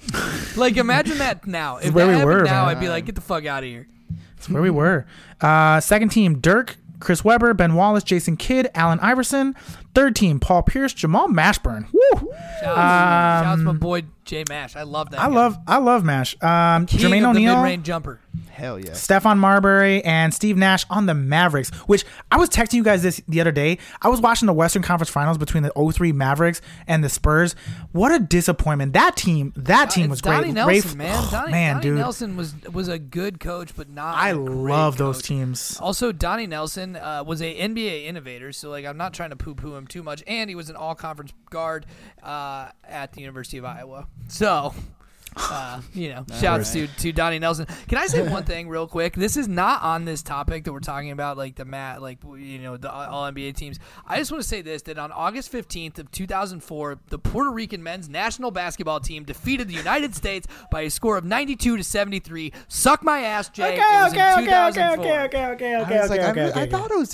like, imagine that now. If where that we happened were, now, man. I'd be like, get the fuck out of here. That's where we were. Uh, second team: Dirk, Chris Webber, Ben Wallace, Jason Kidd, Allen Iverson. Third team: Paul Pierce, Jamal Mashburn. Woo! Shout out, shout out to my Um, boy Jay Mash. I love that. I guy. love, I love Mash. Um, King Jermaine O'Neal. mid-range jumper. Hell yeah. Stephon Marbury and Steve Nash on the Mavericks, which I was texting you guys this the other day. I was watching the Western Conference Finals between the 03 Mavericks and the Spurs. What a disappointment. That team, that team It's was Donnie great. Nelson, Rafe- man. oh, Donnie, man, Donnie dude. Nelson was was a good coach, but not. I a great love those teams. Also, Donnie Nelson uh, was a NBA innovator, so like I'm not trying to poo-poo him too much, and he was an all-conference guard uh, at the University of Iowa. So, uh, you know, shouts to to Donnie Nelson. Can I say one thing real quick? This is not on this topic that we're talking about, like the mat, like you know, the all NBA teams. I just want to say this: that on August 15th of 2004, the Puerto Rican men's national basketball team defeated the United States by a score of 92 to 73. Suck my ass, Jay. it was in okay, okay, I was like, I, I thought it was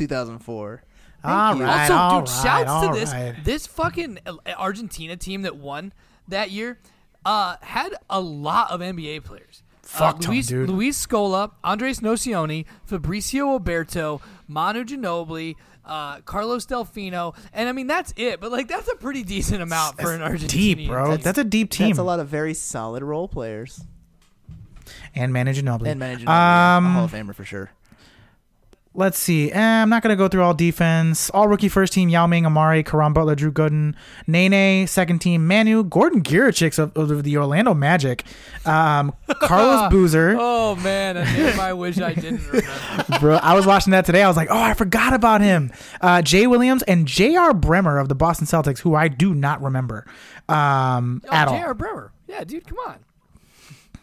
2004. All you. right, Also, all dude, right, shouts all to this right. this fucking Argentina team that won that year uh, had a lot of NBA players. Fuck uh, ton, Luis, dude. Luis Scola, Andres Nocioni, Fabricio Oberto, Manu Ginobili, uh, Carlos Delfino, and I mean that's it. But like that's a pretty decent amount for an Argentinian. Deep, bro. team. That's a deep team. That's a lot of very solid role players. and Manu Ginobili. And managing Um, a Hall of Famer for sure. Let's see. Eh, I'm not going to go through all defense. All rookie first team: Yao Ming, Amar'e, Caron Butler, Drew Gooden, Nene. Second team: Manu, Gordan Giricek of, of the Orlando Magic, um, Carlos Boozer. Oh man, a name I wish I didn't remember. Bro, I was watching that today. I was like, oh, I forgot about him. Uh, Jay Williams and J.R. Bremer of the Boston Celtics, who I do not remember um, Oh, at all. J.R. Bremer. Yeah, dude, come on.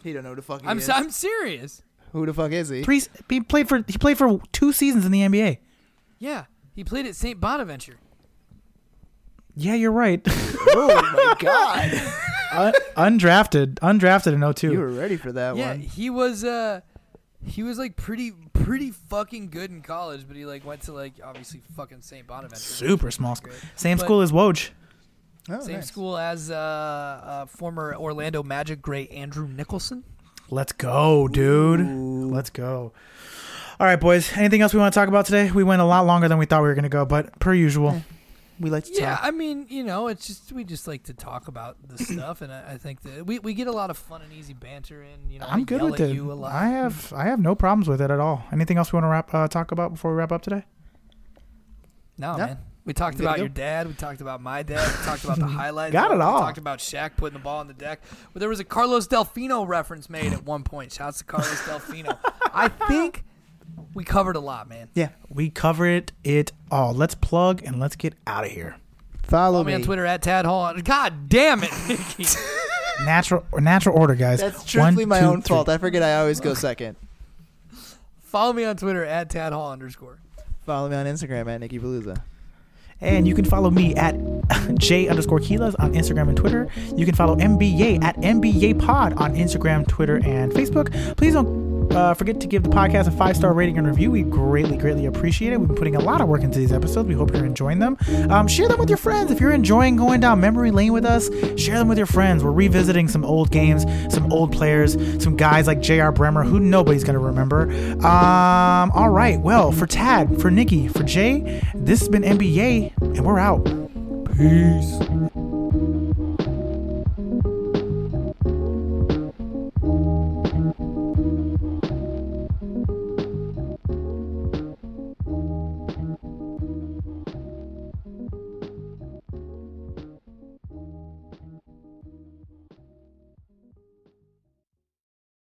He don't know who the fuck he I'm is. I'm serious. Who the fuck is he? Three. He played for. He played for two seasons in the NBA. Yeah, he played at St. Bonaventure. Yeah, you're right. oh my god. Un- undrafted, undrafted in 02. you were ready for that Yeah, one. Yeah, he was uh he was like pretty pretty fucking good in college, but he like went to like obviously fucking St. Bonaventure. Super small school. Great. Same But- school as Woj. Oh, Same nice. school as uh, uh former Orlando Magic great Andrew Nicholson. Let's go, dude. Ooh. Let's go. All right, boys. Anything else we want to talk about today? We went a lot longer than we thought we were going to go, but per usual. We like to Yeah, talk. I mean, you know, it's just we just like to talk about the stuff, and I, I think that we, we get a lot of fun and easy banter in. You know, I I'm good with it. you a lot. I have I have no problems with it at all. Anything else we want to wrap uh, talk about before we wrap up today? No, No. man. We talked about your dad. We talked about my dad. We talked about the highlights. Got it we all. talked about Shaq putting the ball on the deck. But there was a Carlos Delfino reference made at one point. Shouts to Carlos Delfino. I think we covered a lot, man. yeah. We covered it all. Let's plug and let's get out of here. Follow Follow me on Twitter at Tad Hall. God damn it, Nicky. Natural natural order, guys. That's truthfully One, my two, own three. fault. I forget I always go second. Follow me on Twitter at Tad Hall underscore. Follow me on Instagram at Nicky Palooza. And you can follow me at J underscore Quiles on Instagram and Twitter. You can follow NB-YAY at NB-YAY Pod on Instagram, Twitter, and Facebook. Please don't uh, forget to give the podcast a five star rating and review. We greatly, greatly appreciate it. We've been putting a lot of work into these episodes. We hope you're enjoying them. Um, share them with your friends. If you're enjoying going down memory lane with us, share them with your friends. We're revisiting some old games, some old players, some guys like J.R. Bremer, who nobody's going to remember. Um, all right. Well, for Tad, for Nicky, for Jay, this has been NB-YAY, and we're out. Peace.